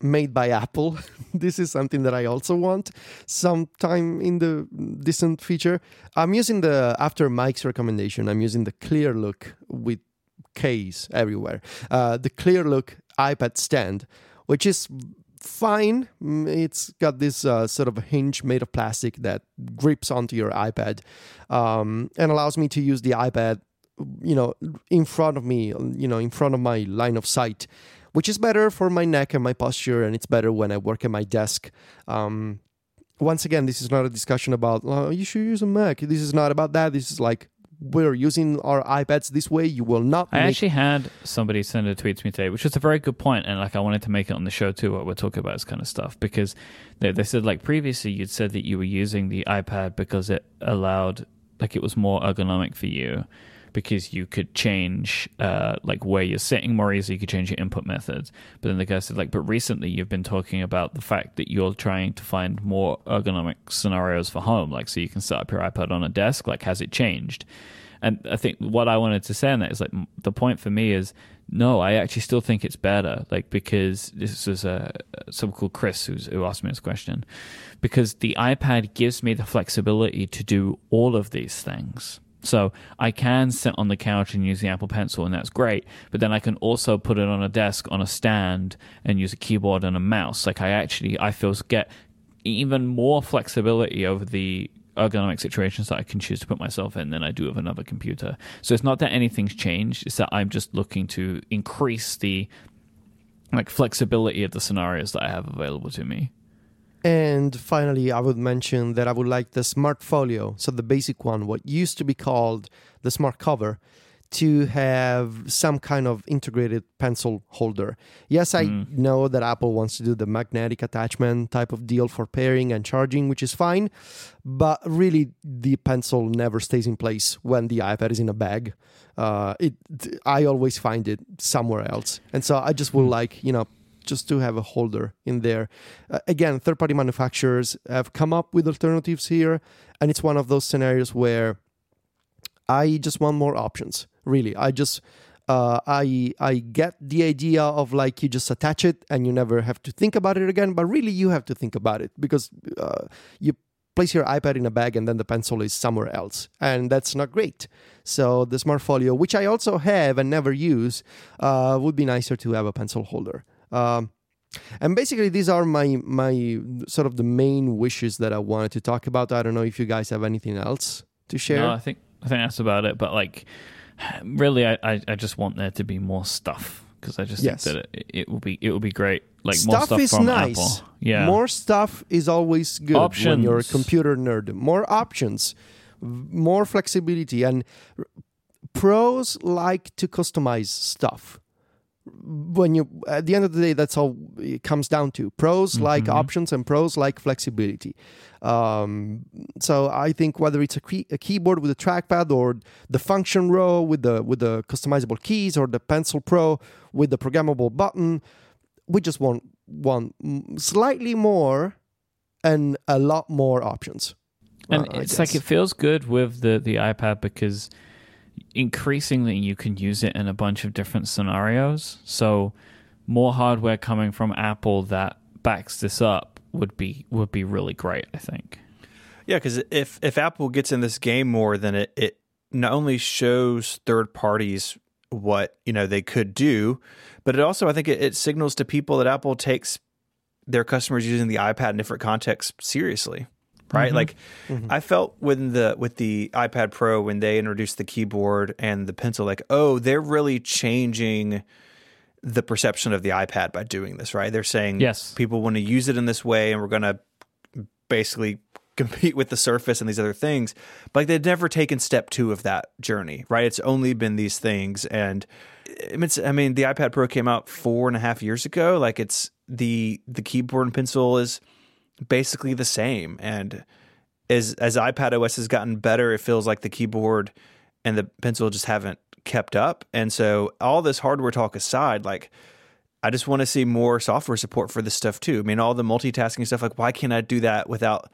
made by Apple. this is something that I also want sometime in the distant future. I'm using the after Mike's recommendation. I'm using the Klearlook with case everywhere. Uh, the Klearlook iPad stand, which is fine. Mm, It's got this uh, sort of hinge made of plastic that grips onto your iPad um, and allows me to use the iPad you know in front of me you know in front of my line of sight which is better for my neck and my posture and it's better when i work at my desk. Um, once again this is not a discussion about oh, you should use a mac. This is not about that. This is like we're using our ipads this way. You will not I make actually had somebody send a tweet to me today, which was a very good point, and like I wanted to make it on the show too. What we're talking about is kind of stuff because they, they said like previously you'd said that you were using the iPad because it allowed like it was more ergonomic for you because you could change uh, like where you're sitting more easily. You could change your input methods. But then the guy said like, but recently you've been talking about the fact that you're trying to find more ergonomic scenarios for home, like so you can set up your iPad on a desk. Like, has it changed? And I think what I wanted to say on that is like the point for me is no, I actually still think it's better. Like because this was a someone called Chris who asked me this question, because the iPad gives me the flexibility to do all of these things. So I can sit on the couch and use the Apple Pencil, and that's great. But then I can also put it on a desk, on a stand, and use a keyboard and a mouse. Like I actually, I feel get even more flexibility over the ergonomic situations that I can choose to put myself in than I do with another computer. So it's not that anything's changed; it's that I'm just looking to increase the like flexibility of the scenarios that I have available to me. And finally, I would mention that I would like the Smart Folio, so the basic one, what used to be called the Smart Cover, to have some kind of integrated pencil holder. Yes, I Mm. know that Apple wants to do the magnetic attachment type of deal for pairing and charging, which is fine, but really the pencil never stays in place when the iPad is in a bag. Uh, it, I always find it somewhere else, and so I just would Mm. like you know just to have a holder in there. Uh, again, third party manufacturers have come up with alternatives here, and it's one of those scenarios where I just want more options. Really, I just uh, I I get the idea of like you just attach it and you never have to think about it again, but really you have to think about it because uh, you place your iPad in a bag and then the pencil is somewhere else, and that's not great. So the Smart Folio, which I also have and never use, uh, would be nicer to have a pencil holder. Um, and basically, these are my my sort of the main wishes that I wanted to talk about. I don't know if you guys have anything else to share. No, I think I think that's about it. But like, really, I I, I just want there to be more stuff because I just Yes. think that it, it will be it will be great. Like more stuff stuff is from nice. Apple. Yeah, More stuff is always good when you're a Options. computer nerd. More options, more flexibility, and pros like to customize stuff. When you, at the end of the day, that's all it comes down to. Pros like Mhm. options, and pros like flexibility. Um, so I think whether it's a, key, a keyboard with a trackpad, or the function row with the with the customizable keys, or the Pencil Pro with the programmable button, we just want mm, slightly more and a lot more options. and uh, it's like it feels good with the the iPad because increasingly you can use it in a bunch of different scenarios. So more hardware coming from Apple that backs this up would be would be really great. I think. Yeah, because if if Apple gets in this game more, then it it not only shows third parties what you know they could do, but it also I think it, it signals to people that Apple takes their customers using the iPad in different contexts seriously. Right, Mhm. like I felt when the with the iPad Pro when they introduced the keyboard and the pencil, like oh, they're really changing the perception of the iPad by doing this, right? They're saying Yes. people want to use it in this way and we're going to basically compete with the surface and these other things. But like they've never taken step 2 of that journey, right? It's only been these things and it's I mean the iPad Pro came out four and a half years ago. Like it's the the keyboard and pencil is basically the same and as as iPad OS has gotten better, it feels like the keyboard and the pencil just haven't kept up. And so all this hardware talk aside, like I just want to see more software support for this stuff too. I mean, all the multitasking stuff, like why can't I do that without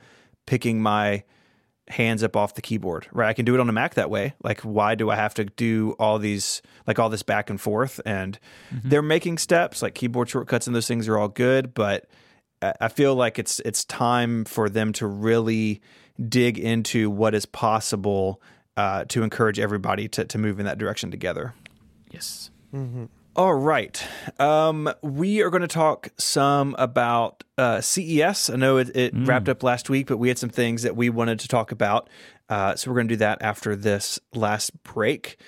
picking my hands up off the keyboard? Right. I can do it on a Mac that way. Like, why do I have to do all these like all this back and forth? And mm-hmm. they're making steps, like keyboard shortcuts and those things are all good, but I I feel like it's it's time for them to really dig into what is possible uh, to encourage everybody to to move in that direction together. Yes. All right, um, we are going to talk some about uh, CES. I know it, it wrapped up last week, but we had some things that we wanted to talk about, uh, so we're going to do that after this last break.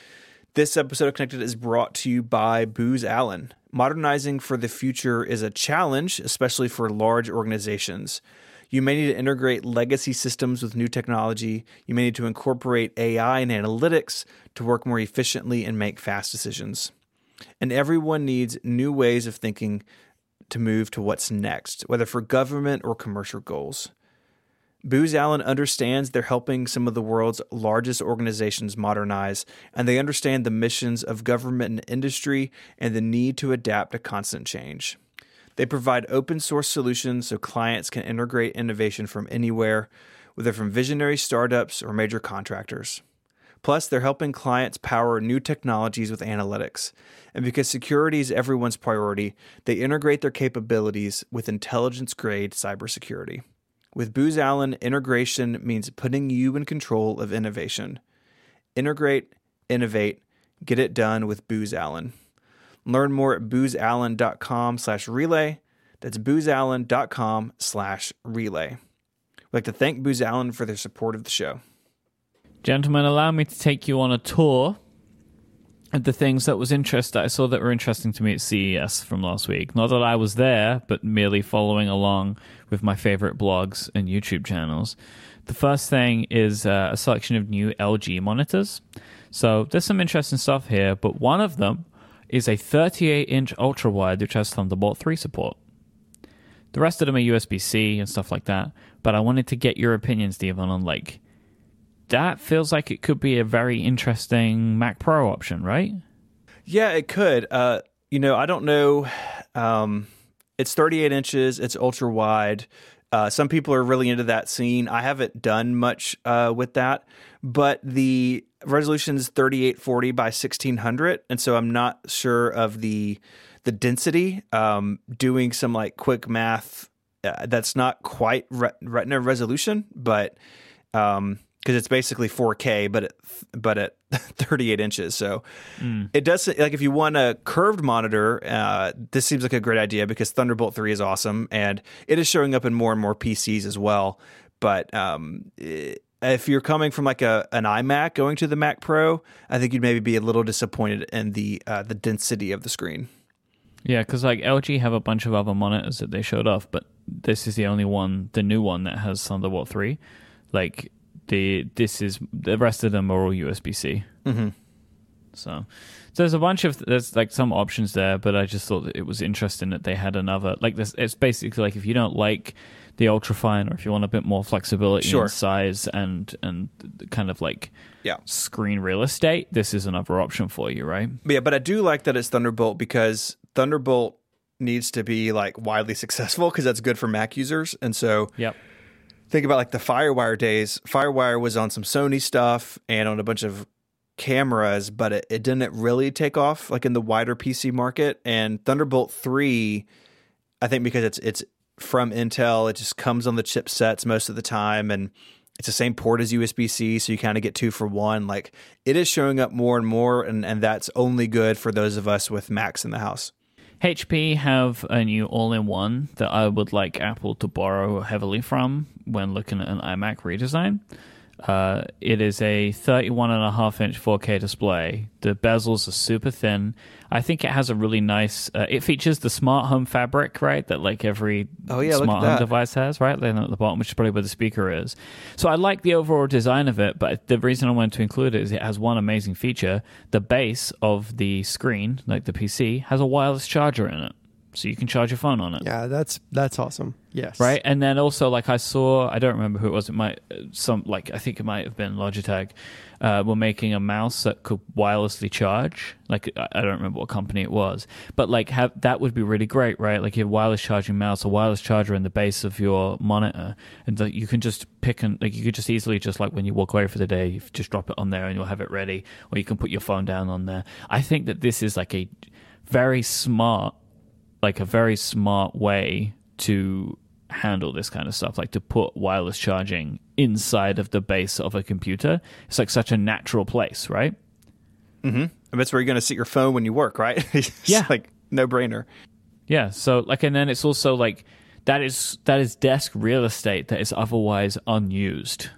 This episode of Connected is brought to you by Booz Allen. Modernizing for the future is a challenge, especially for large organizations. You may need to integrate legacy systems with new technology. You may need to incorporate AI and analytics to work more efficiently and make fast decisions. And everyone needs new ways of thinking to move to what's next, whether for government or commercial goals. Booz Allen understands they're helping some of the world's largest organizations modernize, and they understand the missions of government and industry and the need to adapt to constant change. They provide open source solutions so clients can integrate innovation from anywhere, whether from visionary startups or major contractors. Plus, they're helping clients power new technologies with analytics. And because security is everyone's priority, they integrate their capabilities with intelligence grade cybersecurity. With Booz Allen, integration means putting you in control of innovation. Integrate, innovate, get it done with Booz Allen. Learn more at boozallen.com slash relay. That's boozallen.com slash relay. We'd like to thank Booz Allen for their support of the show. Gentlemen, allow me to take you on a tour the things that was interest I saw that were interesting to me at CES from last week. Not that I was there, but merely following along with my favorite blogs and YouTube channels. The first thing is uh, a selection of new LG monitors. So there's some interesting stuff here, but one of them is a 38 inch ultra wide which has Thunderbolt 3 support. The rest of them are USB C and stuff like that. But I wanted to get your opinion, Stephen, on like that feels like it could be a very interesting Mac Pro option, right? Yeah, it could. Uh, you know, I don't know. Um, it's 38 inches. It's ultra wide. Uh, some people are really into that scene. I haven't done much uh, with that, but the resolution is 3840 by 1600, and so I'm not sure of the the density. Um, doing some like quick math, uh, that's not quite re- Retina resolution, but um, because it's basically 4K, but at, but at 38 inches. So it does like if you want a curved monitor, uh, this seems like a great idea because Thunderbolt 3 is awesome and it is showing up in more and more PCs as well. But um, if you're coming from like a an iMac going to the Mac Pro, I think you'd maybe be a little disappointed in the uh, the density of the screen. Yeah, because like LG have a bunch of other monitors that they showed off, but this is the only one, the new one that has Thunderbolt three. Like the this is the rest of them are all USB C. Mm-hmm. So, so there's a bunch of there's like some options there, but I just thought that it was interesting that they had another like this. It's basically like if you don't like the ultrafine or if you want a bit more flexibility Sure. in size and and kind of like Yeah. screen real estate, this is another option for you, right? Yeah, but I do like that it's Thunderbolt because Thunderbolt needs to be like widely successful because that's good for Mac users. And so Yep. Think about like the Firewire days. Firewire was on some Sony stuff and on a bunch of cameras, but it, it didn't really take off like in the wider PC market. And Thunderbolt 3, I think because it's it's from Intel, it just comes on the chipsets most of the time and it's the same port as USB C, so you kind of get two for one. Like it is showing up more and more, and, and that's only good for those of us with Macs in the house. HP have a new all-in-one that I would like Apple to borrow heavily from when looking at an iMac redesign. Uh, it is a 31 and a half inch 4K display. The bezels are super thin. I think it has a really nice. Uh, it features the smart home fabric, right? That like every Oh, yeah, smart home device has, right? Then at the bottom, which is probably where the speaker is. So I like the overall design of it, but the reason I wanted to include it is it has one amazing feature: the base of the screen, like the PC, has a wireless charger in it, so you can charge your phone on it. Yeah, that's that's awesome. Yes. Right, and then also like I saw, I don't remember who it was. It might some like I think it might have been Logitech. Uh, were making a mouse that could wirelessly charge. Like I don't remember what company it was, but like have that would be really great, right? Like you have wireless charging mouse, a wireless charger in the base of your monitor, and that you can just pick and like you could just easily just like when you walk away for the day, you just drop it on there and you'll have it ready, or you can put your phone down on there. I think that this is like a very smart like a very smart way to handle this kind of stuff like to put wireless charging inside of the base of a computer it's like such a natural place right Mm-hmm. And that's where you're going to sit your phone when you work, right? Yeah. like no brainer. yeah so like and then it's also like that is that is desk real estate that is otherwise unused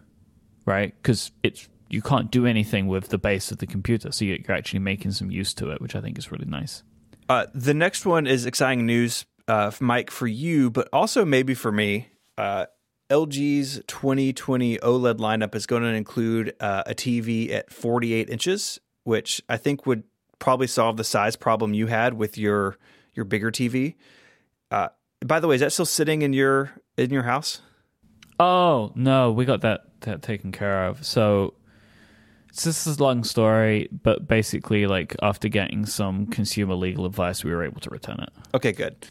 right because it's you can't do anything with the base of the computer so you're you're actually making some use to it which i think is really nice Uh, the next one is exciting news, uh, Myke, for you, but also maybe for me. Uh, LG's 2020 OLED lineup is going to include uh, a TV at 48 inches, which I think would probably solve the size problem you had with your your bigger TV. Uh, by the way, is that still sitting in your in your house? Oh no, we got that that taken care of. So this is a long story, but basically, like after getting some consumer legal advice, we were able to return it. Okay, good.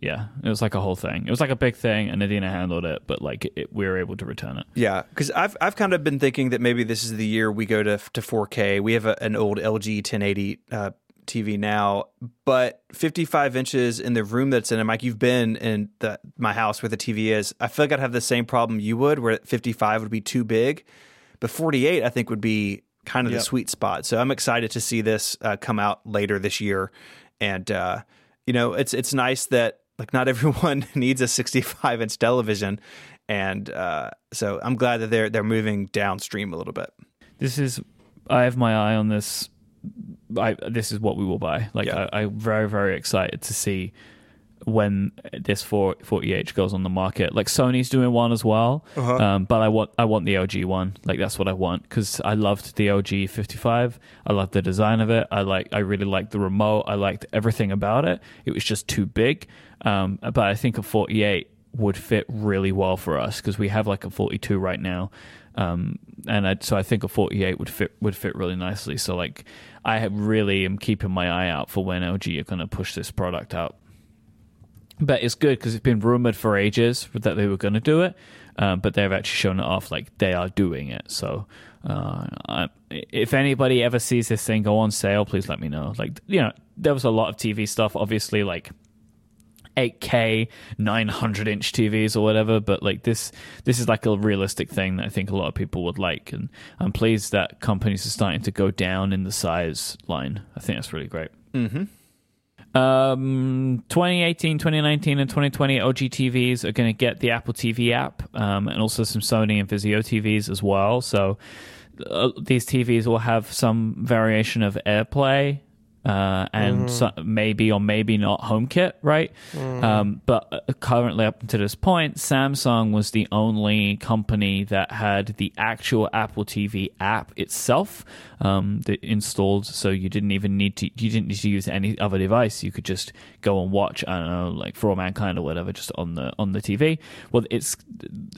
Yeah, it was like a whole thing. It was like a big thing, and Adina handled it, but like it, we were able to return it. Yeah, because I've I've kind of been thinking that maybe this is the year we go to to 4K. We have a, an old LG 1080 uh, TV now, but 55 inches in the room that's in it. Myke, you've been in the, my house where the TV is. I feel like I'd have the same problem you would, where 55 would be too big, but 48 I think would be kind of the sweet spot. So I'm excited to see this uh, come out later this year, and uh, you know it's it's nice that like not everyone needs a 65 inch television, and uh, so I'm glad that they're they're moving downstream a little bit. This is I have my eye on this. I this is what we will buy. Like Yeah. I, I'm very very excited to see when this 4 40H goes on the market. Like Sony's doing one as well, um, but I want I want the LG one. Like that's what I want because I loved the LG 55. I loved the design of it. I like I really liked the remote. I liked everything about it. It was just too big. Um, but I think a 48 would fit really well for us because we have like a 42 right now. Um, and I, so I think a 48 would fit would fit really nicely. So like I really am keeping my eye out for when LG are going to push this product out. But it's good because it's been rumored for ages that they were going to do it, um, but they've actually shown it off like they are doing it. So, uh, I, if anybody ever sees this thing go on sale, please let me know. Like, you know, there was a lot of TV stuff, obviously, like 8K, 900 inch TVs or whatever, but like this, this is like a realistic thing that I think a lot of people would like, and I'm pleased that companies are starting to go down in the size line. I think that's really great. Mm-hmm. Um, 2018, 2019, and 2020 LG TVs are going to get the Apple TV app, um, and also some Sony and Vizio TVs as well. So uh, these TVs will have some variation of AirPlay. Uh, and so, maybe or maybe not HomeKit, right? Um, but uh, currently, up to this point, Samsung was the only company that had the actual Apple TV app itself um, that installed, so you didn't even need to you didn't need to use any other device. You could just go and watch, I don't know, like For All Mankind or whatever, just on the on the TV. Well, it's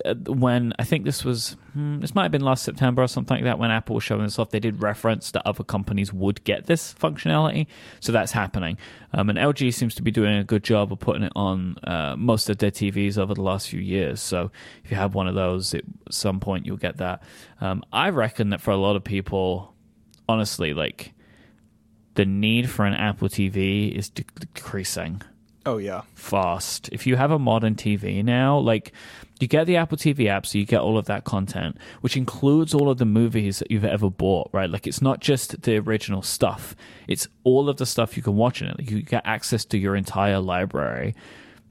uh, when I think this was hmm, this might have been last September or something like that when Apple was showing this off. They did reference that other companies would get this functionality, so that's happening. Um, and LG seems to be doing a good job of putting it on uh, most of their TVs over the last few years. So if you have one of those, at some point you'll get that. Um, I reckon that for a lot of people, honestly, like the need for an Apple TV is de- decreasing Oh yeah. fast. If you have a modern TV now, like you get the Apple TV app, so you get all of that content, which includes all of the movies that you've ever bought, right? Like it's not just the original stuff; it's all of the stuff you can watch in it. Like, you get access to your entire library.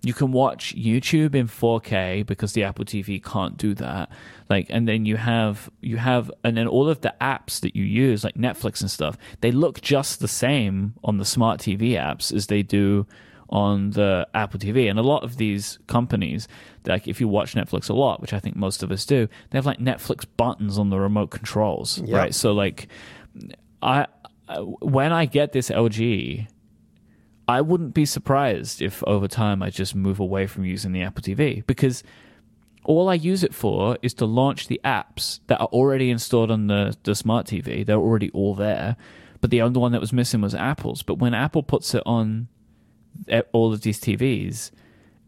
you can watch YouTube in 4K because the Apple TV can't do that. Like, and then you have you have, and then all of the apps that you use, like Netflix and stuff, they look just the same on the smart TV apps as they do on the Apple TV. And a lot of these companies, like if you watch Netflix a lot, which I think most of us do, they have like Netflix buttons on the remote controls, Yeah. right? So like, I when I get this LG, I wouldn't be surprised if over time I just move away from using the Apple TV because all I use it for is to launch the apps that are already installed on the, the smart TV. They're already all there. But the only one that was missing was Apple's. But when Apple puts it on all of these TVs,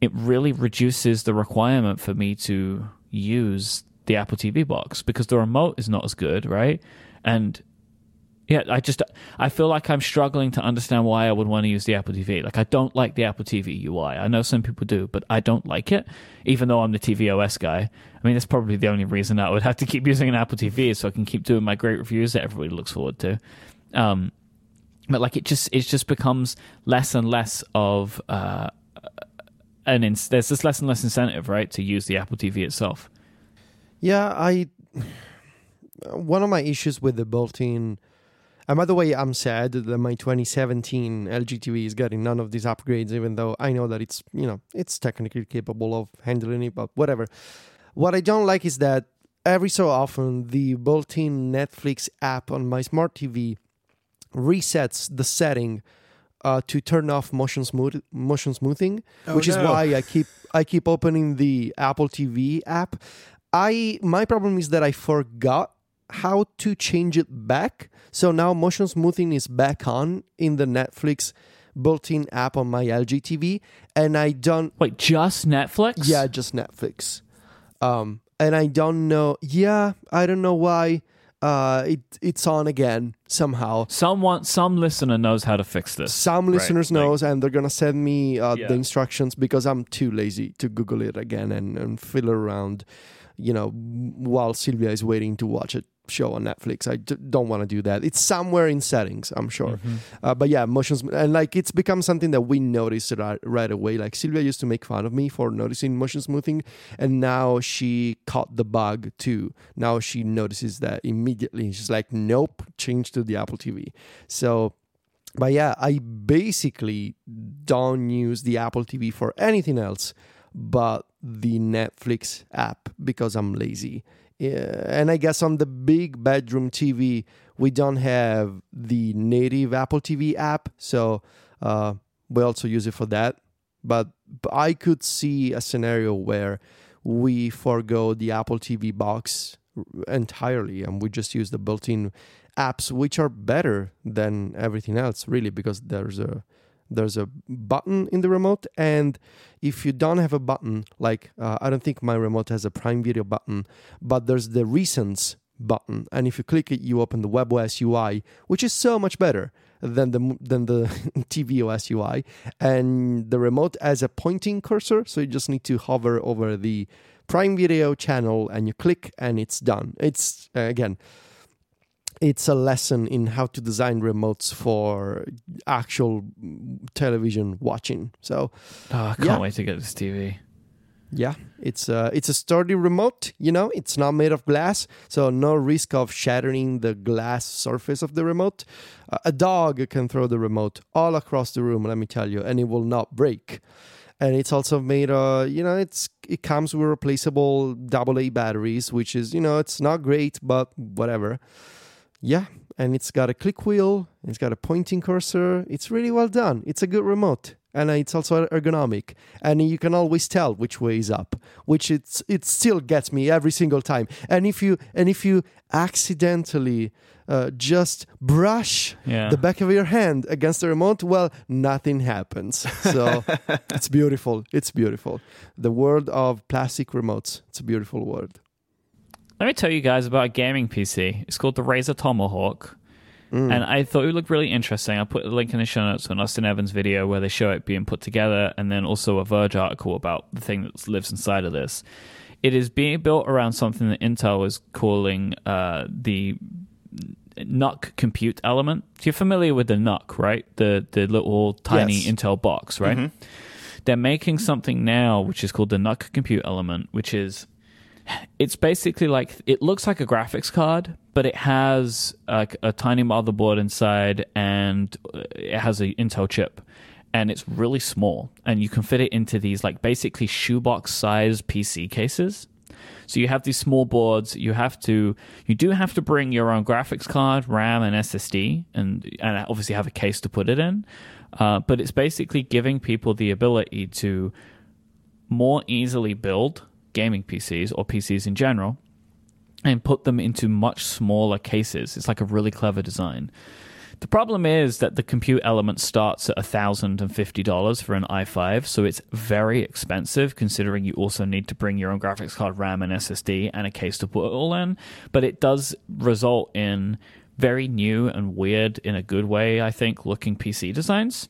it really reduces the requirement for me to use the Apple TV box because the remote is not as good, right? And yeah, I just I feel like I'm struggling to understand why I would want to use the Apple TV. Like I don't like the Apple TV UI. I know some people do, but I don't like it. Even though I'm the tvOS guy. I mean, that's probably the only reason I would have to keep using an Apple TV so I can keep doing my great reviews that everybody looks forward to. Um, but like it just it just becomes less and less of uh, an ins- there's just less and less incentive, right, to use the Apple TV itself. Yeah, I. One of my issues with the built-in, and by the way, I'm sad that my 2017 LG TV is getting none of these upgrades, even though I know that it's you know it's technically capable of handling it, but whatever. What I don't like is that every so often the built-in Netflix app on my smart TV resets the setting uh, to turn off motion smooth motion smoothing, Oh, which is why I keep I keep opening the Apple TV app. I my problem is that I forgot how to change it back. So now motion smoothing is back on in the Netflix built-in app on my LG TV, and I don't. Wait, just Netflix? Yeah, just Netflix. Um, and I don't know. Yeah, I don't know why. Uh, it it's on again somehow. Someone, some listener knows how to fix this. Some Right, listeners like- knows, and they're gonna send me uh, Yeah. the instructions because I'm too lazy to Google it again and, and fiddle around. You know, while Silvia is waiting to watch a show on Netflix, I d- don't want to do that. It's somewhere in settings, I'm sure. Mm-hmm. Uh, but yeah, motions and like it's become something that we notice right, right away. Like Silvia used to make fun of me for noticing motion smoothing, and now she caught the bug too. Now she notices that immediately. She's like, "Nope, change to the Apple TV." So, but yeah, I basically don't use the Apple TV for anything else but the Netflix app because I'm lazy. And I guess on the big bedroom TV, we don't have the native Apple TV app, so uh, we also use it for that. But I could see a scenario where we forego the Apple TV box entirely and we just use the built-in apps, which are better than everything else, really, because there's a there's a button in the remote and if you don't have a button like uh, i don't think my remote has a prime video button but there's the recents button and if you click it you open the webOS ui which is so much better than the than the tvOS ui and the remote has a pointing cursor so you just need to hover over the prime video channel and you click and it's done. It's uh, again it's a lesson in how to design remotes for actual television watching. So Oh, I can't Yeah. wait to get this TV. yeah, it's a it's a sturdy remote. You know, it's not made of glass, so no risk of shattering the glass surface of the remote. Uh, a dog can throw the remote all across the room. Let me tell you, and it will not break. And it's also made, uh, you know, it's it comes with replaceable AA batteries, which is, you know, it's not great, but whatever. Yeah, and it's got a click wheel, it's got a pointing cursor. It's really well done. It's a good remote. And it's also ergonomic, and you can always tell which way is up, which it's it still gets me every single time. And if you and if you accidentally uh, just brush Yeah. the back of your hand against the remote, well, nothing happens. So it's beautiful. It's beautiful. The world of plastic remotes. It's a beautiful world. Let me tell you guys about a gaming PC. It's called the Razer Tomahawk. Mm. And I thought it would look really interesting. I'll put a link in the show notes to an Austin Evans video where they show it being put together, and then also a Verge article about the thing that lives inside of this. It is being built around something that Intel is calling uh, the NUC compute element. You're familiar with the NUC, right? The the little tiny Yes. Intel box, right? they're making something now which is called the NUC Compute Element, which is it's basically like it looks like a graphics card, but it has like a tiny motherboard inside and it has an Intel chip and it's really small and you can fit it into these like basically shoebox size PC cases. So you have these small boards. You have to, you do have to bring your own graphics card, RAM, and SSD, and and obviously have a case to put it in. Uh, but it's basically giving people the ability to more easily build gaming PCs or PCs in general and put them into much smaller cases. It's like a really clever design. The problem is that the compute element starts at $1,050 for an i5, so it's very expensive considering you also need to bring your own graphics card, RAM, and SSD, and a case to put it all in. But it does result in very new and weird, in a good way, I think, looking PC designs.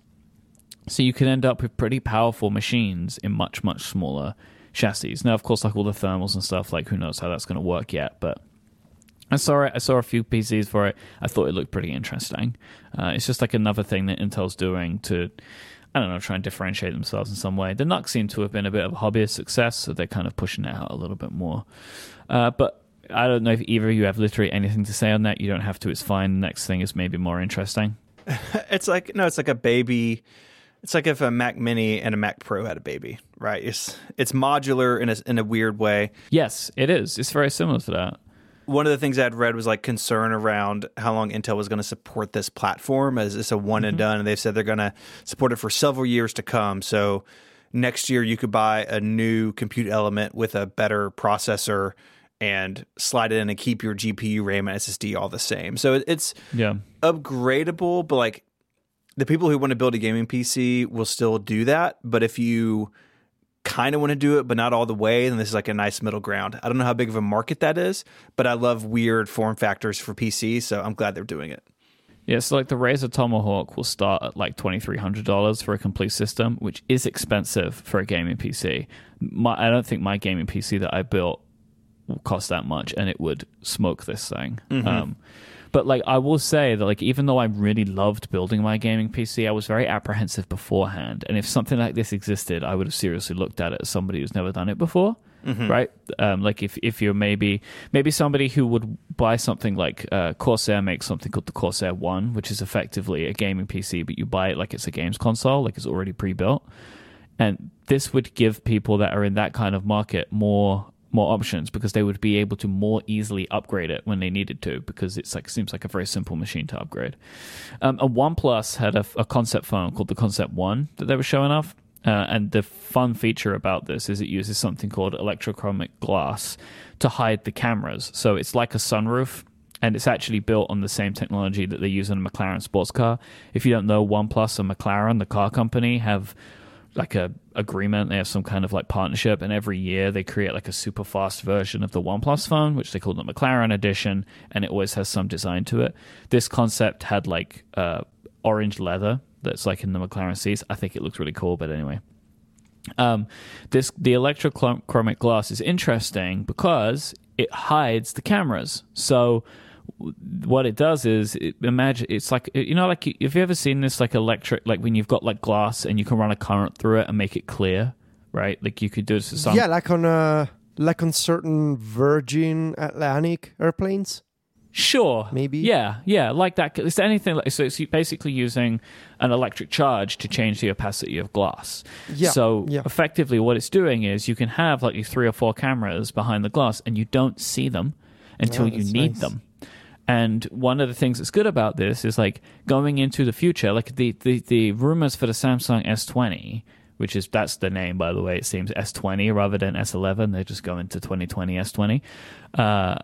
So you can end up with pretty powerful machines in much, much smaller chassis. Now, of course, like all the thermals and stuff, like who knows how that's going to work yet, but I saw it. I saw a few PCs for it. I thought it looked pretty interesting. Uh, it's just like another thing that Intel's doing to, I don't know, try and differentiate themselves in some way. The NUC seemed to have been a bit of a hobbyist success, so they're kind of pushing it out a little bit more. Uh, but I don't know if either of you have literally anything to say on that. You don't have to. It's fine. The next thing is maybe more interesting. it's like no, it's like a baby. It's like if a Mac Mini and a Mac Pro had a baby, right? It's it's modular in a in a weird way. Yes, it is. It's very similar to that one of the things I'd read was like concern around how long Intel was going to support this platform as it's a one mm-hmm. and done, and they've said they're going to support it for several years to come. So next year you could buy a new compute element with a better processor and slide it in and keep your GPU, RAM, and SSD all the same. So it's yeah upgradable, but like the people who want to build a gaming PC will still do that. But if you kind of want to do it, but not all the way. then this is like a nice middle ground. I don't know how big of a market that is, but I love weird form factors for PC, so I'm glad they're doing it. Yeah, so like the Razer Tomahawk will start at like twenty three hundred dollars for a complete system, which is expensive for a gaming PC. My, I don't think my gaming PC that I built will cost that much, and it would smoke this thing. Mm-hmm. Um, but like I will say that like even though I really loved building my gaming PC, I was very apprehensive beforehand. And if something like this existed, I would have seriously looked at it as somebody who's never done it before. Mm-hmm. Right, um, like if if you're maybe maybe somebody who would buy something like uh, Corsair makes something called the Corsair One, which is effectively a gaming PC, but you buy it like it's a games console, like it's already pre-built, and this would give people that are in that kind of market more more options because they would be able to more easily upgrade it when they needed to because it's like seems like a very simple machine to upgrade. Um, and OnePlus had a, a, concept phone called the Concept One that they were showing off. Uh, and the fun feature about this is it uses something called electrochromic glass to hide the cameras. So it's like a sunroof, and it's actually built on the same technology that they use in a McLaren sports car. If you don't know, OnePlus and McLaren, the car company, have like a agreement. They have some kind of like partnership, and every year they create like a super fast version of the OnePlus phone, which they call the McLaren edition, and it always has some design to it. This concept had like uh, orange leather that's like in the McLaren seats. I think it looks really cool, but anyway. Um, this the electrochromic glass is interesting because it hides the cameras. So what it does is it, imagine it's like you know like have you ever seen this like electric like when you've got like glass and you can run a current through it and make it clear right? Like you could do this to some yeah like on uh like on certain virgin atlantic airplanes? Sure. Maybe? Yeah yeah like that it's anything like so it's basically using an electric charge to change the opacity of glass. Yeah so yeah. effectively what it's doing is you can have like three or four cameras behind the glass and you don't see them until you need nice. them and one of the things that's good about this is like going into the future, like the, the, the rumors for the Samsung S20, which is that's the name by the way, it seems S20 rather than S11. They're just going to 2020 S20. Uh,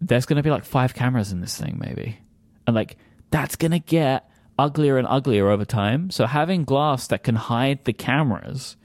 there's going to be like five cameras in this thing, maybe, and like that's going to get uglier and uglier over time. So having glass that can hide the cameras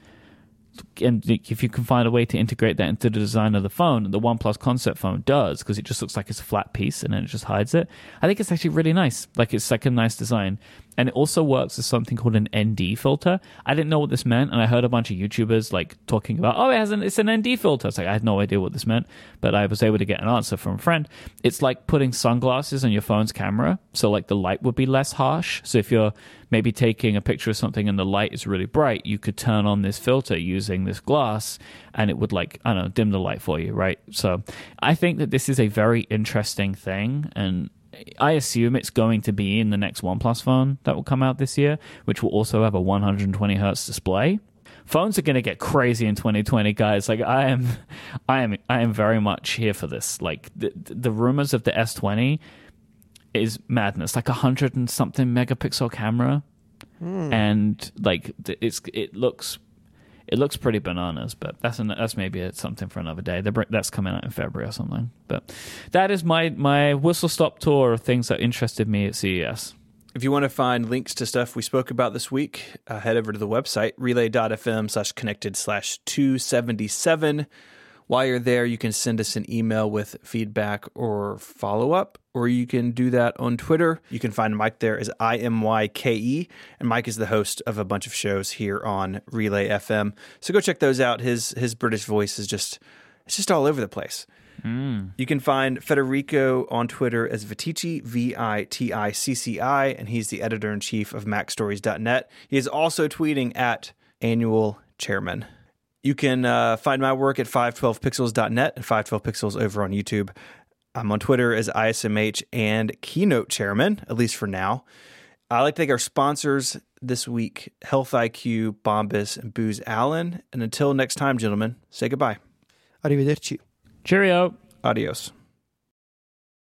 and if you can find a way to integrate that into the design of the phone, the OnePlus concept phone does because it just looks like it's a flat piece and then it just hides it. I think it's actually really nice. Like it's like a nice design. And it also works as something called an ND filter. I didn't know what this meant, and I heard a bunch of YouTubers like talking about, oh, it has an it's an ND filter. It's like I had no idea what this meant, but I was able to get an answer from a friend. It's like putting sunglasses on your phone's camera, so like the light would be less harsh. So if you're maybe taking a picture of something and the light is really bright, you could turn on this filter using this glass, and it would like I don't know dim the light for you, right? So I think that this is a very interesting thing, and I assume it's going to be in the next OnePlus phone that will come out this year, which will also have a 120 hertz display. Phones are going to get crazy in 2020, guys. Like I am, I am, I am very much here for this. Like the the rumors of the S20 is madness. Like a hundred and something megapixel camera, hmm. and like it's it looks it looks pretty bananas, but that's an, that's maybe something for another day. That's coming out in February or something. But that is my my whistle stop tour of things that interested me at CES. If you want to find links to stuff we spoke about this week, uh, head over to the website relay.fm slash connected slash 277. While you're there, you can send us an email with feedback or follow up, or you can do that on Twitter. You can find Myke there as I M Y K E, and Myke is the host of a bunch of shows here on Relay FM. So go check those out. His his British voice is just it's just all over the place. Mm. You can find Federico on Twitter as Viticci, V I T I C C I, and he's the editor in chief of MacStories.net. He is also tweeting at Annual Chairman. You can uh, find my work at 512pixels.net and 512pixels over on YouTube. I'm on Twitter as ISMH and Keynote Chairman, at least for now. I'd like to thank our sponsors this week Health IQ, Bombas, and Booz Allen. And until next time, gentlemen, say goodbye. Arrivederci. Cheerio. Adios.